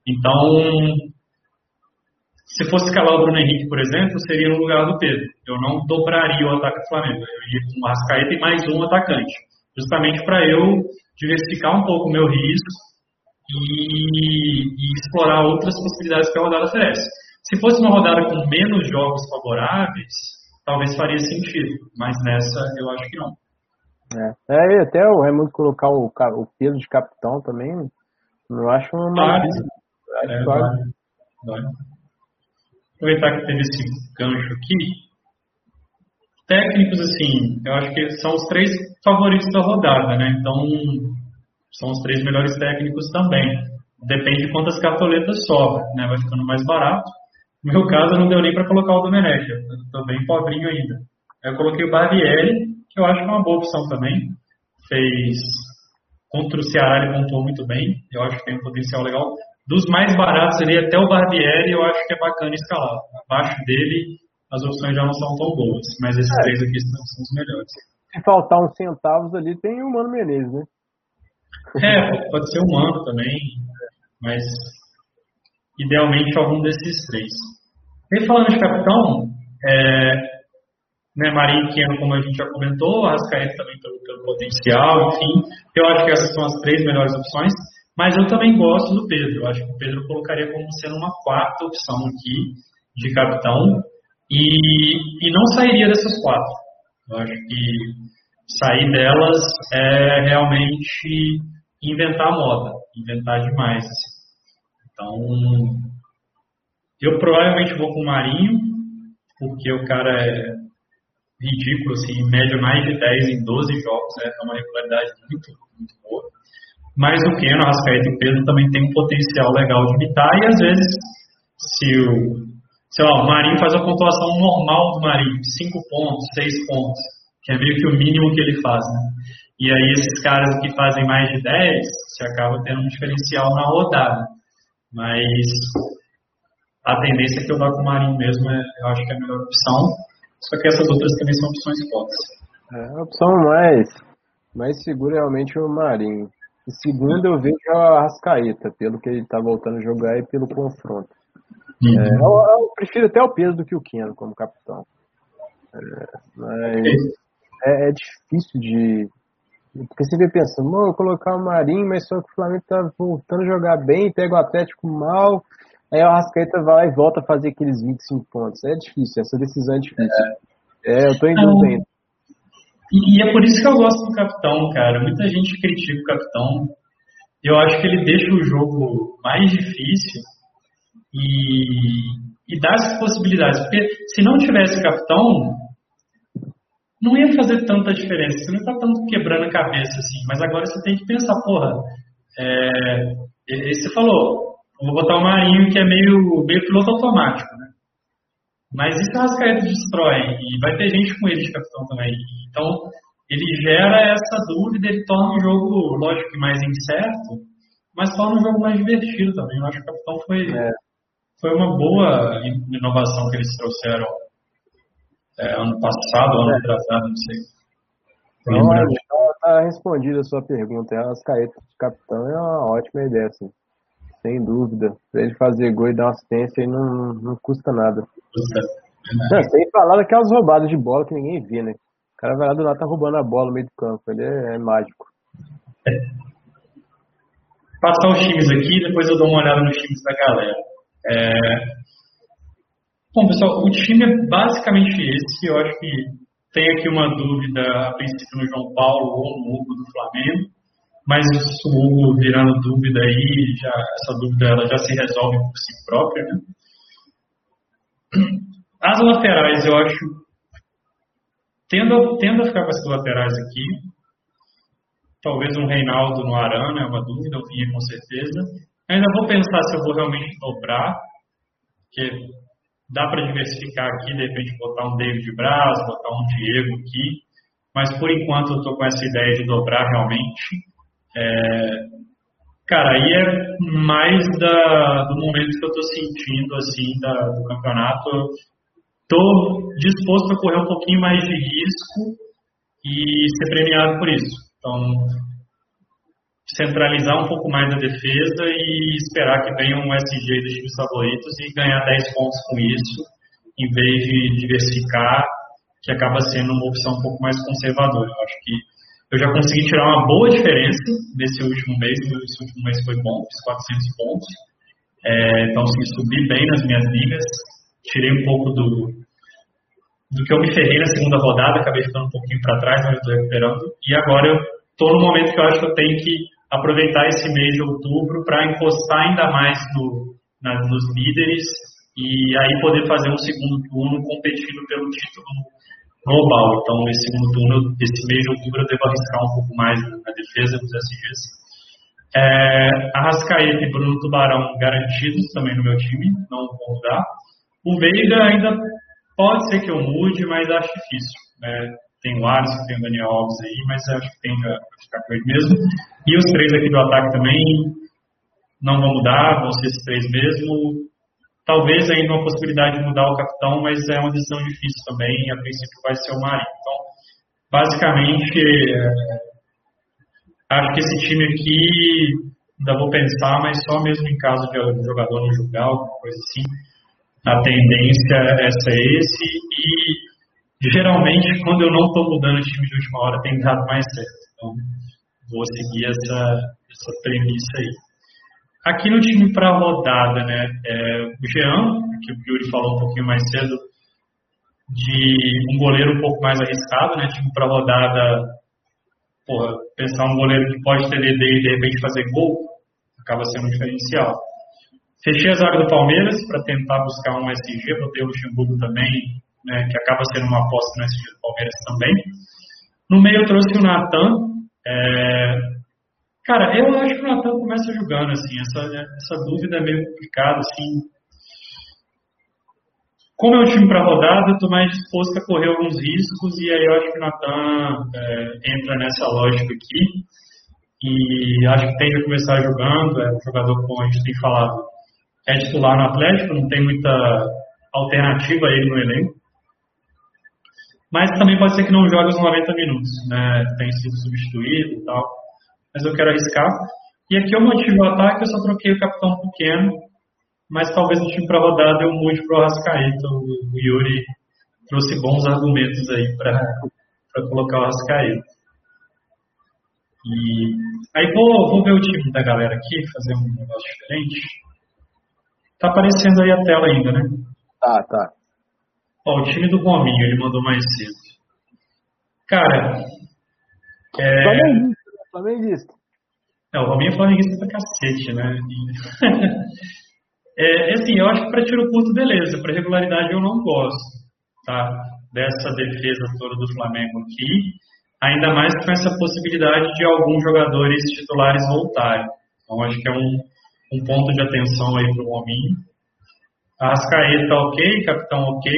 A: Então, se fosse escalar o Bruno Henrique, por exemplo, seria no lugar do Pedro. Eu não dobraria o ataque do Flamengo. Eu iria com o Arrascaeta e mais um atacante. Justamente para eu diversificar um pouco o meu risco e, e, explorar outras possibilidades que a rodada oferece. Se fosse uma rodada com menos jogos favoráveis, talvez faria sentido, mas nessa eu acho que não.
B: É, é até o Raimundo colocar o, o peso de capitão também, eu acho uma
A: claro. Acho é, claro. vai, vai. Aproveitar que teve esse gancho aqui. Técnicos, assim, eu acho que são os três favoritos da rodada, né? Então, são os três melhores técnicos também. Depende de quantas cartoletas sobra, né? Vai ficando mais barato. No meu caso, não deu nem para colocar o Domenech. Estou bem pobrinho ainda. Eu coloquei o Barbieri, que eu acho que é uma boa opção também. Fez contra o Ceará, ele pontuou muito bem. Eu acho que tem um potencial legal. Dos mais baratos ali, até o Barbieri, eu acho que é bacana escalar. Abaixo dele, as opções já não são tão boas. Mas esses é. três aqui são, são os melhores.
B: Se faltar uns centavos ali, tem o Mano Menezes, né?
A: É, pode ser humano também, mas idealmente algum desses três. E falando de capitão, é, né, Marinho Keno, como a gente já comentou, Arrascaeta também pelo, pelo, potencial, enfim, eu acho que essas são as três melhores opções, mas eu também gosto do Pedro, eu acho que o Pedro colocaria como sendo uma quarta opção aqui de capitão e, e não sairia dessas quatro. Eu acho que sair delas é realmente inventar moda, inventar demais. Assim. Então, eu provavelmente vou com o Marinho, porque o cara é ridículo, assim, média mais de 10 em 12 jogos, né? É uma regularidade muito, muito boa. Mas o Keno, a Rascaeta e Pedro também tem um potencial legal de imitar, e às vezes, se o, sei lá, o Marinho faz a pontuação normal do Marinho, 5 pontos, 6 pontos, que é meio que o mínimo que ele faz, né? E aí esses caras que fazem mais de 10, você acaba tendo um diferencial na rodada. Mas a tendência é que eu vá com o Marinho mesmo, é, eu acho que é a melhor opção. Só que essas outras também são opções fortes.
B: É, a opção mais, mais segura é realmente o Marinho. E segundo eu vejo a Rascaeta, pelo que ele está voltando a jogar e pelo confronto. Uhum. É, eu, eu, prefiro até o peso do que o Keno como capitão. É, mas é, é difícil de, porque você vê pensando, eu colocar o Marinho, mas só que o Flamengo tá voltando a jogar bem, pega o Atlético mal, aí o Arrascaeta vai e volta a fazer aqueles 25 pontos. É difícil, essa decisão é difícil. É, é eu tô em dúvida ainda.
A: E é por isso que eu gosto do capitão, cara. Muita gente critica o capitão. Eu acho que ele deixa o jogo mais difícil e, e dá as possibilidades. Porque se não tivesse capitão, não ia fazer tanta diferença. Você não está tanto quebrando a cabeça assim. Mas agora você tem que pensar, porra, é, você falou, vou botar o Marinho que é meio, meio piloto automático, né? Mas isso o Rascaeta destrói e vai ter gente com ele de capitão também. Então ele gera essa dúvida, ele torna o jogo, lógico que mais incerto, mas torna o jogo mais divertido também. Eu acho que o capitão foi, é. foi uma boa inovação que eles trouxeram é, ano passado, ano é. atrasado, não sei.
B: Não, está respondida a sua pergunta. As caetas de capitão é uma ótima ideia, assim. Sem dúvida. Pra ele fazer gol e dar uma assistência aí não, não custa nada. Não, sem falar daquelas roubadas de bola que ninguém vê, né? O cara vai lá do lado tá roubando a bola no meio do campo. Ele é, é mágico. É.
A: Passar os times aqui, depois eu dou uma olhada nos times da galera. É... Bom, pessoal, o time é basicamente esse. Eu acho que tem aqui uma dúvida, a princípio, no João Paulo ou no Hugo do Flamengo. Mas o Hugo virando dúvida aí, já, essa dúvida ela já se resolve por si própria, né? As laterais, eu acho, tendo, tendo a ficar com essas laterais aqui, talvez um Reinaldo no Arana, é uma dúvida, eu vinha com certeza. Ainda vou pensar se eu vou realmente dobrar, porque dá para diversificar aqui, de repente botar um David Braz, botar um Diego aqui, mas por enquanto eu estou com essa ideia de dobrar realmente. É, cara, aí é mais da, do momento que eu estou sentindo assim da, do campeonato estou disposto a correr um pouquinho mais de risco e ser premiado por isso. Então, centralizar um pouco mais a defesa e esperar que venha um SG dos times favoritos e ganhar 10 pontos com isso, em vez de diversificar, que acaba sendo uma opção um pouco mais conservadora. Eu acho que eu já consegui tirar uma boa diferença nesse último mês, esse último mês foi bom, fiz 400 pontos. É, então, assim, subi bem nas minhas ligas, tirei um pouco do, do que eu me ferrei na segunda rodada, acabei ficando um pouquinho para trás, mas estou recuperando. E agora eu estou no momento que eu acho que eu tenho que aproveitar esse mês de outubro para encostar ainda mais no, na, nos líderes e aí poder fazer um segundo turno competindo pelo título global. Então, nesse mês de outubro, eu devo arriscar um pouco mais na defesa dos SGs. É, Arrascaeta e Bruno Tubarão garantidos também no meu time, não vou mudar. O Veiga ainda pode ser que eu mude, mas acho difícil. Né? Tem o Alisson, tem o Daniel Alves aí, mas acho que tende a ficar com ele mesmo. E os três aqui do ataque também não vão mudar, vão ser esses três mesmo. Talvez ainda uma possibilidade de mudar o capitão, mas é uma decisão difícil também. A princípio vai ser o Marinho. Então, basicamente, é, acho que esse time aqui ainda vou pensar, mas só mesmo em caso de o jogador não julgar, alguma coisa assim a tendência é esse e geralmente quando eu não estou mudando de time de última hora tem dado mais certo. Então vou seguir essa, essa premissa aí. Aqui no time para rodada, né, é, o Jean, que o Yuri falou um pouquinho mais cedo, de um goleiro um pouco mais arriscado, né, time para rodada, porra, pensar um goleiro que pode ter DD e de repente fazer gol, acaba sendo um diferencial. Fechei a zaga do Palmeiras para tentar buscar um SG, botei o Luxemburgo também, né, que acaba sendo uma aposta no SG do Palmeiras também. No meio eu trouxe o Natan. É... Cara, eu acho que o Natan começa jogando, assim, essa, essa dúvida é meio complicada, assim. Como é um time para rodada, eu estou mais disposto a correr alguns riscos e aí eu acho que o Natan é, entra nessa lógica aqui. E acho que tende a começar jogando, é um jogador como a gente tem falado, é titular no Atlético, não tem muita alternativa ele no elenco. Mas também pode ser que não jogue os 90 minutos, né? Tem sido substituído e tal. Mas eu quero arriscar. E aqui eu motivo o ataque, eu só troquei o capitão pequeno. Mas talvez no time para rodada eu mude para o Arrascaeta. O Yuri trouxe bons argumentos aí para colocar o Arrascaeta. E aí vou, vou ver o time da galera aqui, fazer um negócio diferente. Tá aparecendo aí a tela ainda, né?
B: Tá, tá.
A: Ó, o time do Rominho, ele mandou mais cedo. Cara, é...
B: Flamenguista.
A: É, o Rominho é flamenguista pra cacete, né? é, assim, eu acho que pra tiro curto, beleza. Pra regularidade eu não gosto, tá? Dessa defesa toda do Flamengo aqui. Ainda mais com essa possibilidade de alguns jogadores titulares voltarem. Então, acho que é um, um ponto de atenção aí para o Rominho. Arrascaeta ok, capitão ok.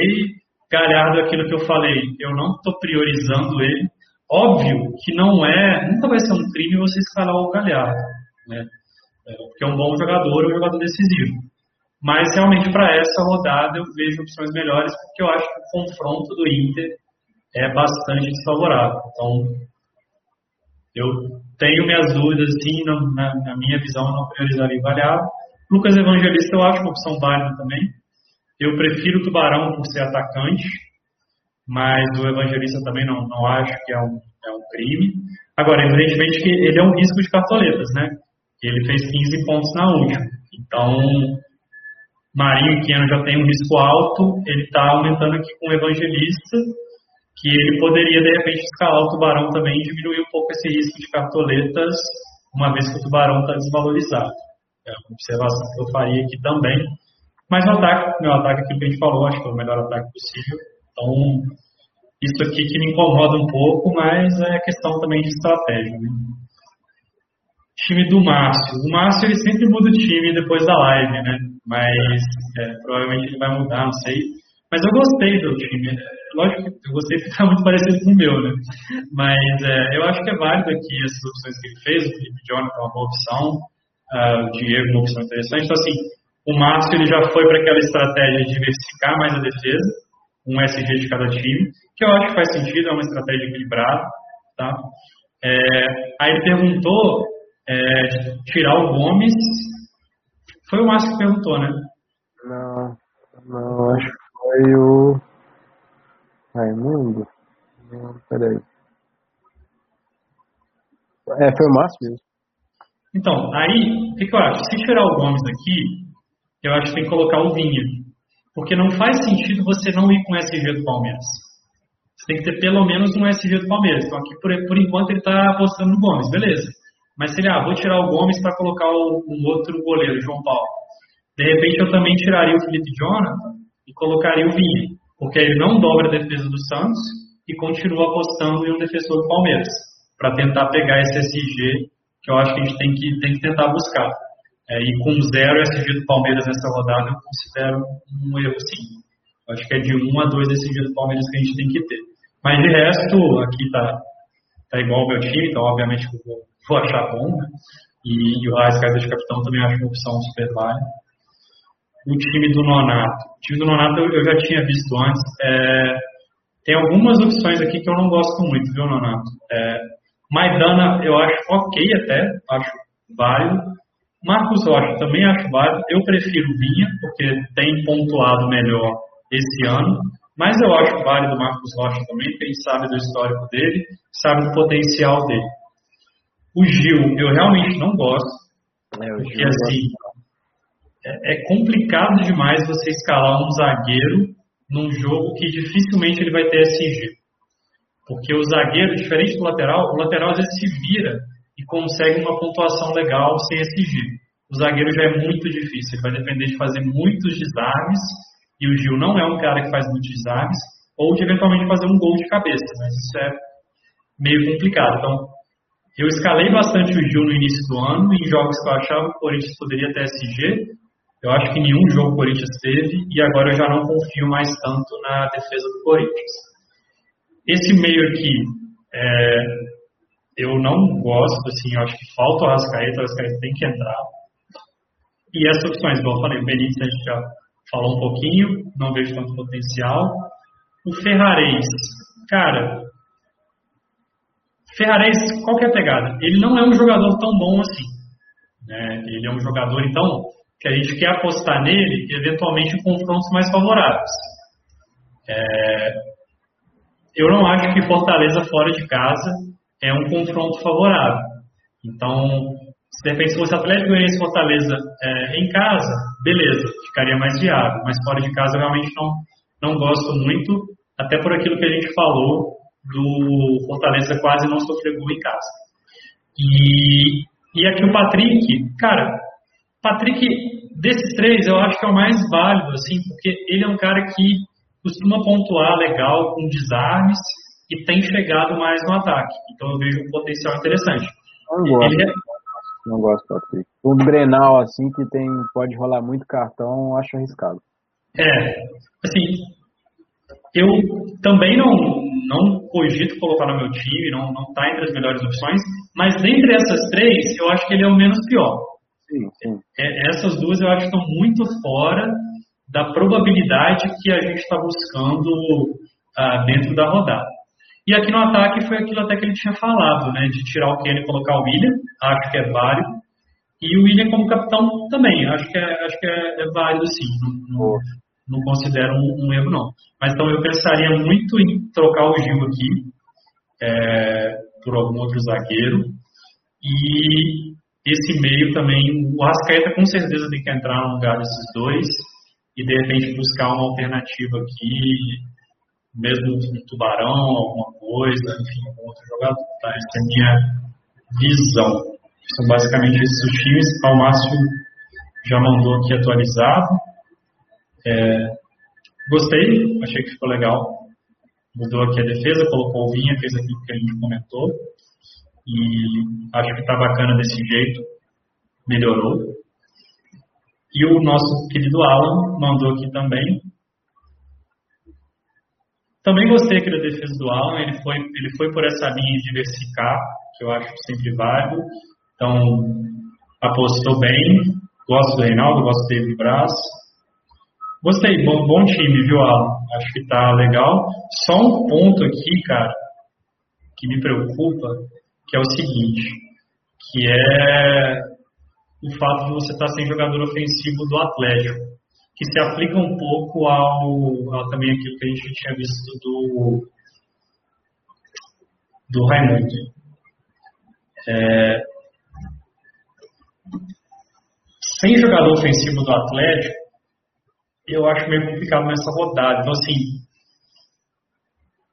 A: Galhardo, aquilo que eu falei, eu não estou priorizando ele. Óbvio que não é, nunca vai ser um crime você escalar o Galhardo, né? É, porque é um bom jogador, é um jogador decisivo. Mas realmente para essa rodada eu vejo opções melhores, porque eu acho que o confronto do Inter é bastante desfavorável. Então, eu tenho minhas dúvidas, sim, na, na minha visão, não priorizaria o Galhardo. Lucas Evangelista eu acho uma opção válida também. Eu prefiro o Tubarão por ser atacante, mas o Evangelista também não, não acho que é um, é um crime. Agora, evidentemente que ele é um risco de cartoletas, né? Ele fez 15 pontos na última. Então, Marinho e Keno já tem um risco alto, ele está aumentando aqui com o Evangelista, que ele poderia, de repente, escalar o Tubarão também e diminuir um pouco esse risco de cartoletas, uma vez que o Tubarão está desvalorizado. É uma observação que eu faria aqui também. Mas o ataque, meu ataque, aquilo que a gente falou, acho que é o melhor ataque possível. Então, isso aqui que me incomoda um pouco, mas é questão também de estratégia. Né? Time do Márcio. O Márcio ele sempre muda o time depois da live, né? Mas é, provavelmente ele vai mudar, não sei. Mas eu gostei do time. Lógico que eu gostei porque está muito parecido com o meu, né? Mas é, eu acho que é válido aqui essas opções que ele fez. O Felipe Jonathan é uma boa opção. Uh, o Diego é uma opção interessante. Então, assim, o Márcio ele já foi para aquela estratégia de diversificar mais a defesa, um SG de cada time, que eu acho que faz sentido, é uma estratégia equilibrada. Tá? É, aí ele perguntou é, tirar o Gomes. Foi o Márcio que perguntou, né?
B: Não, não, acho que foi o Raimundo. Não, peraí. É, foi o Márcio mesmo.
A: Então, aí, o que, que, eu acho? Se tirar o Gomes aqui, eu acho que tem que colocar o Vinha. Porque não faz sentido você não ir com o SG do Palmeiras. Você tem que ter pelo menos um SG do Palmeiras. Então, aqui, por, por enquanto, ele está apostando no Gomes, beleza. Mas se ele, ah, vou tirar o Gomes para colocar o, outro goleiro, João Paulo. De repente, eu também tiraria o Felipe Jonathan e colocaria o Vinha. Porque ele não dobra a defesa do Santos e continua apostando em um defensor do Palmeiras. Para tentar pegar esse SG que eu acho que a gente tem que, tem que tentar buscar. É, e com zero SG do Palmeiras nessa rodada, eu considero um erro sim. Acho que é de um a dois SG do Palmeiras que a gente tem que ter. Mas de resto, aqui tá, tá igual o meu time, então obviamente eu vou, vou achar bom. Né? E, e o Raiz Casa de Capitão também acho uma opção super válida. O time do Nonato. O time do Nonato eu, eu já tinha visto antes. É, tem algumas opções aqui que eu não gosto muito, viu, Nonato? É, Maidana eu acho ok até, acho válido. Marcos Rocha também acho válido. Eu prefiro Vinha, porque tem pontuado melhor esse ano. Mas eu acho válido o Marcos Rocha também, porque ele sabe do histórico dele, sabe do potencial dele. O Gil, eu realmente não gosto. É, porque assim, é, é complicado demais você escalar um zagueiro num jogo que dificilmente ele vai ter SG. Porque o zagueiro, diferente do lateral, o lateral às vezes se vira e consegue uma pontuação legal sem esse giro. O zagueiro já é muito difícil, ele vai depender de fazer muitos desarmes, e o Gil não é um cara que faz muitos desarmes, ou de eventualmente fazer um gol de cabeça, mas isso é meio complicado. Então, eu escalei bastante o Gil no início do ano, em jogos que eu achava que o Corinthians poderia ter SG, eu acho que nenhum jogo o Corinthians teve, e agora eu já não confio mais tanto na defesa do Corinthians. Esse meio aqui, é, eu não gosto, assim, eu acho que falta o Arrascaeta, o Arrascaeta tem que entrar. E essas opções, igual eu falei, o Benítez a gente já falou um pouquinho, não vejo tanto potencial. O Ferrarez, cara, Ferrarez, qual que é a pegada? Ele não é um jogador tão bom assim. Né? Ele é um jogador, então, que a gente quer apostar nele, eventualmente, em confrontos mais favoráveis. É, eu não acho que Fortaleza fora de casa é um confronto favorável. Então, se de repente se fosse Atlético Goianiense Fortaleza é, em casa, beleza, ficaria mais viável. Mas fora de casa eu realmente não, não gosto muito, até por aquilo que a gente falou do Fortaleza quase não sofrer gol em casa. E, e aqui o Patrick, cara, Patrick, desses três, eu acho que é o mais válido, assim, porque ele é um cara que costuma pontuar legal com desarmes e tem chegado mais no ataque. Então eu vejo um potencial interessante.
B: Não gosto. Ele é... Não gosto, Patrick. O Brenal, assim, que tem, pode rolar muito cartão, acho arriscado.
A: É, assim, eu também não, não cogito colocar no meu time, não, não tá entre as melhores opções, mas dentre essas três, eu acho que ele é o menos pior.
B: Sim, sim.
A: É, essas duas eu acho que estão muito fora da probabilidade que a gente está buscando ah, dentro da rodada. E aqui no ataque foi aquilo até que ele tinha falado, né, de tirar o Kenny e colocar o William, acho que é válido. E o William como capitão também, acho que é, acho que é, é válido sim. Não, não considero um, um, erro, não. Mas então eu pensaria muito em trocar o Gil aqui é, por algum outro zagueiro. E esse meio também, o Rascaeta com certeza tem que entrar no lugar desses dois e de repente buscar uma alternativa aqui, mesmo no Tubarão, alguma coisa, enfim, algum outro jogador. Tá? Essa é a minha visão. São basicamente esses os times. Ao Márcio já mandou aqui atualizado. É, gostei, achei que ficou legal. Mudou aqui a defesa, colocou o Vinha, fez aquilo que a gente comentou. E acho que está bacana desse jeito. Melhorou. E o nosso querido Alan mandou aqui também. Também gostei aqui da defesa do Alan. Ele foi, ele foi por essa linha de diversificar, que eu acho sempre válido. Então, apostou bem. Gosto do Reinaldo, gosto do David Braz. Gostei, bom, bom time, viu, Alan? Acho que tá legal. Só um ponto aqui, cara, que me preocupa, que é o seguinte, que é o fato de você estar sem jogador ofensivo do Atlético, que se aplica um pouco ao, ao também aquilo que a gente tinha visto do do Raimundo. É, sem jogador ofensivo do Atlético, eu acho meio complicado nessa rodada. Então, assim,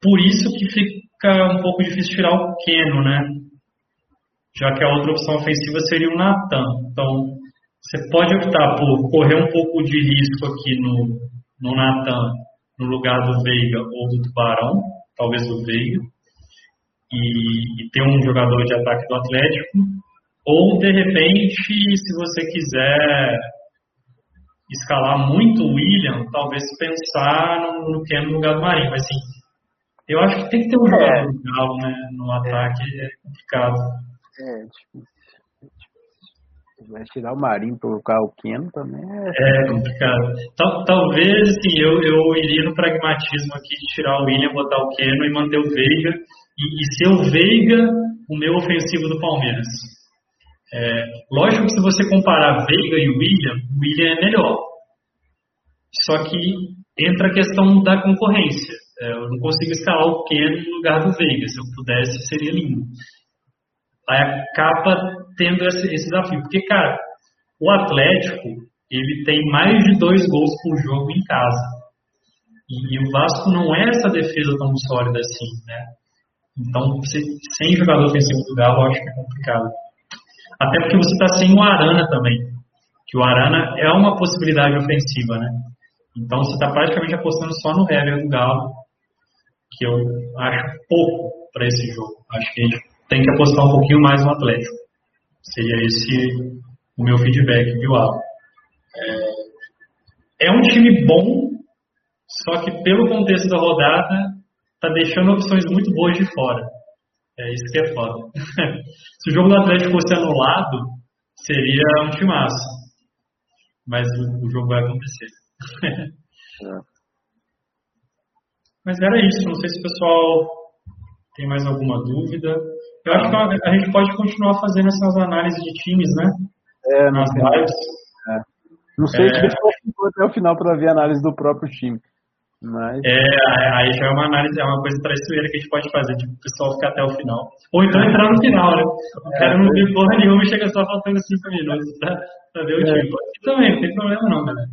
A: por isso que fica um pouco difícil tirar o Keno, né? Já que a outra opção ofensiva seria o Natan. Então, você pode optar por correr um pouco de risco aqui no, no Natan, no lugar do Veiga ou do Tubarão, talvez do Veiga, e, e ter um jogador de ataque do Atlético, ou de repente, se você quiser escalar muito o William, talvez pensar no, no que é no lugar do Marinho. Mas assim, eu acho que tem que ter um jogador é. Galo, né? No ataque é complicado.
B: É, difícil. Vai tirar o Marinho para colocar o Keno também é.
A: É complicado. Tal, talvez, assim, eu, eu iria no pragmatismo aqui de tirar o William, botar o Keno e manter o Veiga. E, e ser o Veiga o meu ofensivo do Palmeiras. É, lógico que se você comparar Veiga e William, o William é melhor. Só que entra a questão da concorrência. É, eu não consigo escalar o Ken no lugar do Veiga. Se eu pudesse, seria lindo. Aí acaba tendo esse, esse desafio. Porque, cara, o Atlético, ele tem mais de dois gols por jogo em casa. E, e o Vasco não é essa defesa tão sólida assim, né? Então, sem jogador ofensivo do Galo, eu acho que é complicado. Até porque você está sem o Arana também. Que o Arana é uma possibilidade ofensiva, né? Então você está praticamente apostando só no Hever do Galo, que eu acho pouco para esse jogo. Acho que a gente tem que apostar um pouquinho mais no Atlético. Seria esse o meu feedback, viu, Alan? É, é um time bom, só que pelo contexto da rodada, está deixando opções muito boas de fora. É isso que é foda. Se o jogo do Atlético fosse anulado, seria um timaço. Mas o, o jogo vai acontecer. é. Mas era isso. Não sei se o pessoal tem mais alguma dúvida. Eu acho que a, a gente pode continuar fazendo essas análises de times, né?
B: É, nas lives. É. Não sei é... se ficou até o final para ver a análise do próprio time. Mas...
A: É, aí já é uma análise, é uma coisa traiçoeira que a gente pode fazer, tipo, o pessoal ficar até o final. Ou então entrar no final, né? O cara não viu porra nenhuma e chega só faltando 5 minutos pra, pra ver o time. É. Também, não tem problema não, galera.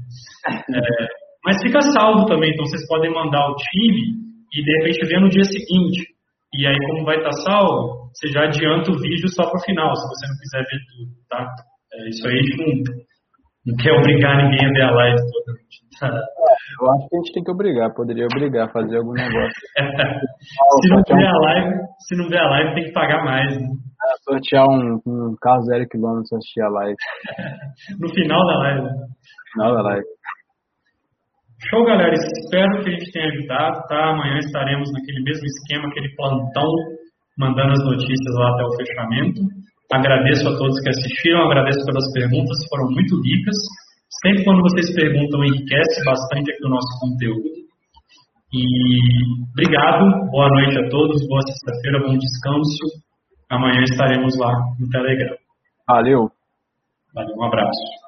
A: É, mas fica salvo também, então vocês podem mandar o time e de repente ver no dia seguinte. E aí, como vai estar salvo, você já adianta o vídeo só pro final, se você não quiser ver tudo, tá? É, isso aí não, não quer obrigar ninguém a ver a live toda. Tá?
B: Eu acho que a gente tem que obrigar, poderia obrigar a fazer algum negócio.
A: se, não ver a live, se não ver a live, tem que pagar mais. Né?
B: É, sortear um, um carro zero quilômetro assistir a live.
A: no final da live. No
B: final da live.
A: Show, galera. Espero que a gente tenha ajudado, tá? Amanhã estaremos naquele mesmo esquema, aquele plantão, mandando as notícias lá até o fechamento. Agradeço a todos que assistiram, agradeço pelas perguntas, foram muito ricas. Sempre quando vocês perguntam, enriquece bastante aqui o nosso conteúdo. E obrigado, boa noite a todos, boa sexta-feira, bom descanso. Amanhã estaremos lá no Telegram.
B: Valeu.
A: Valeu, um abraço.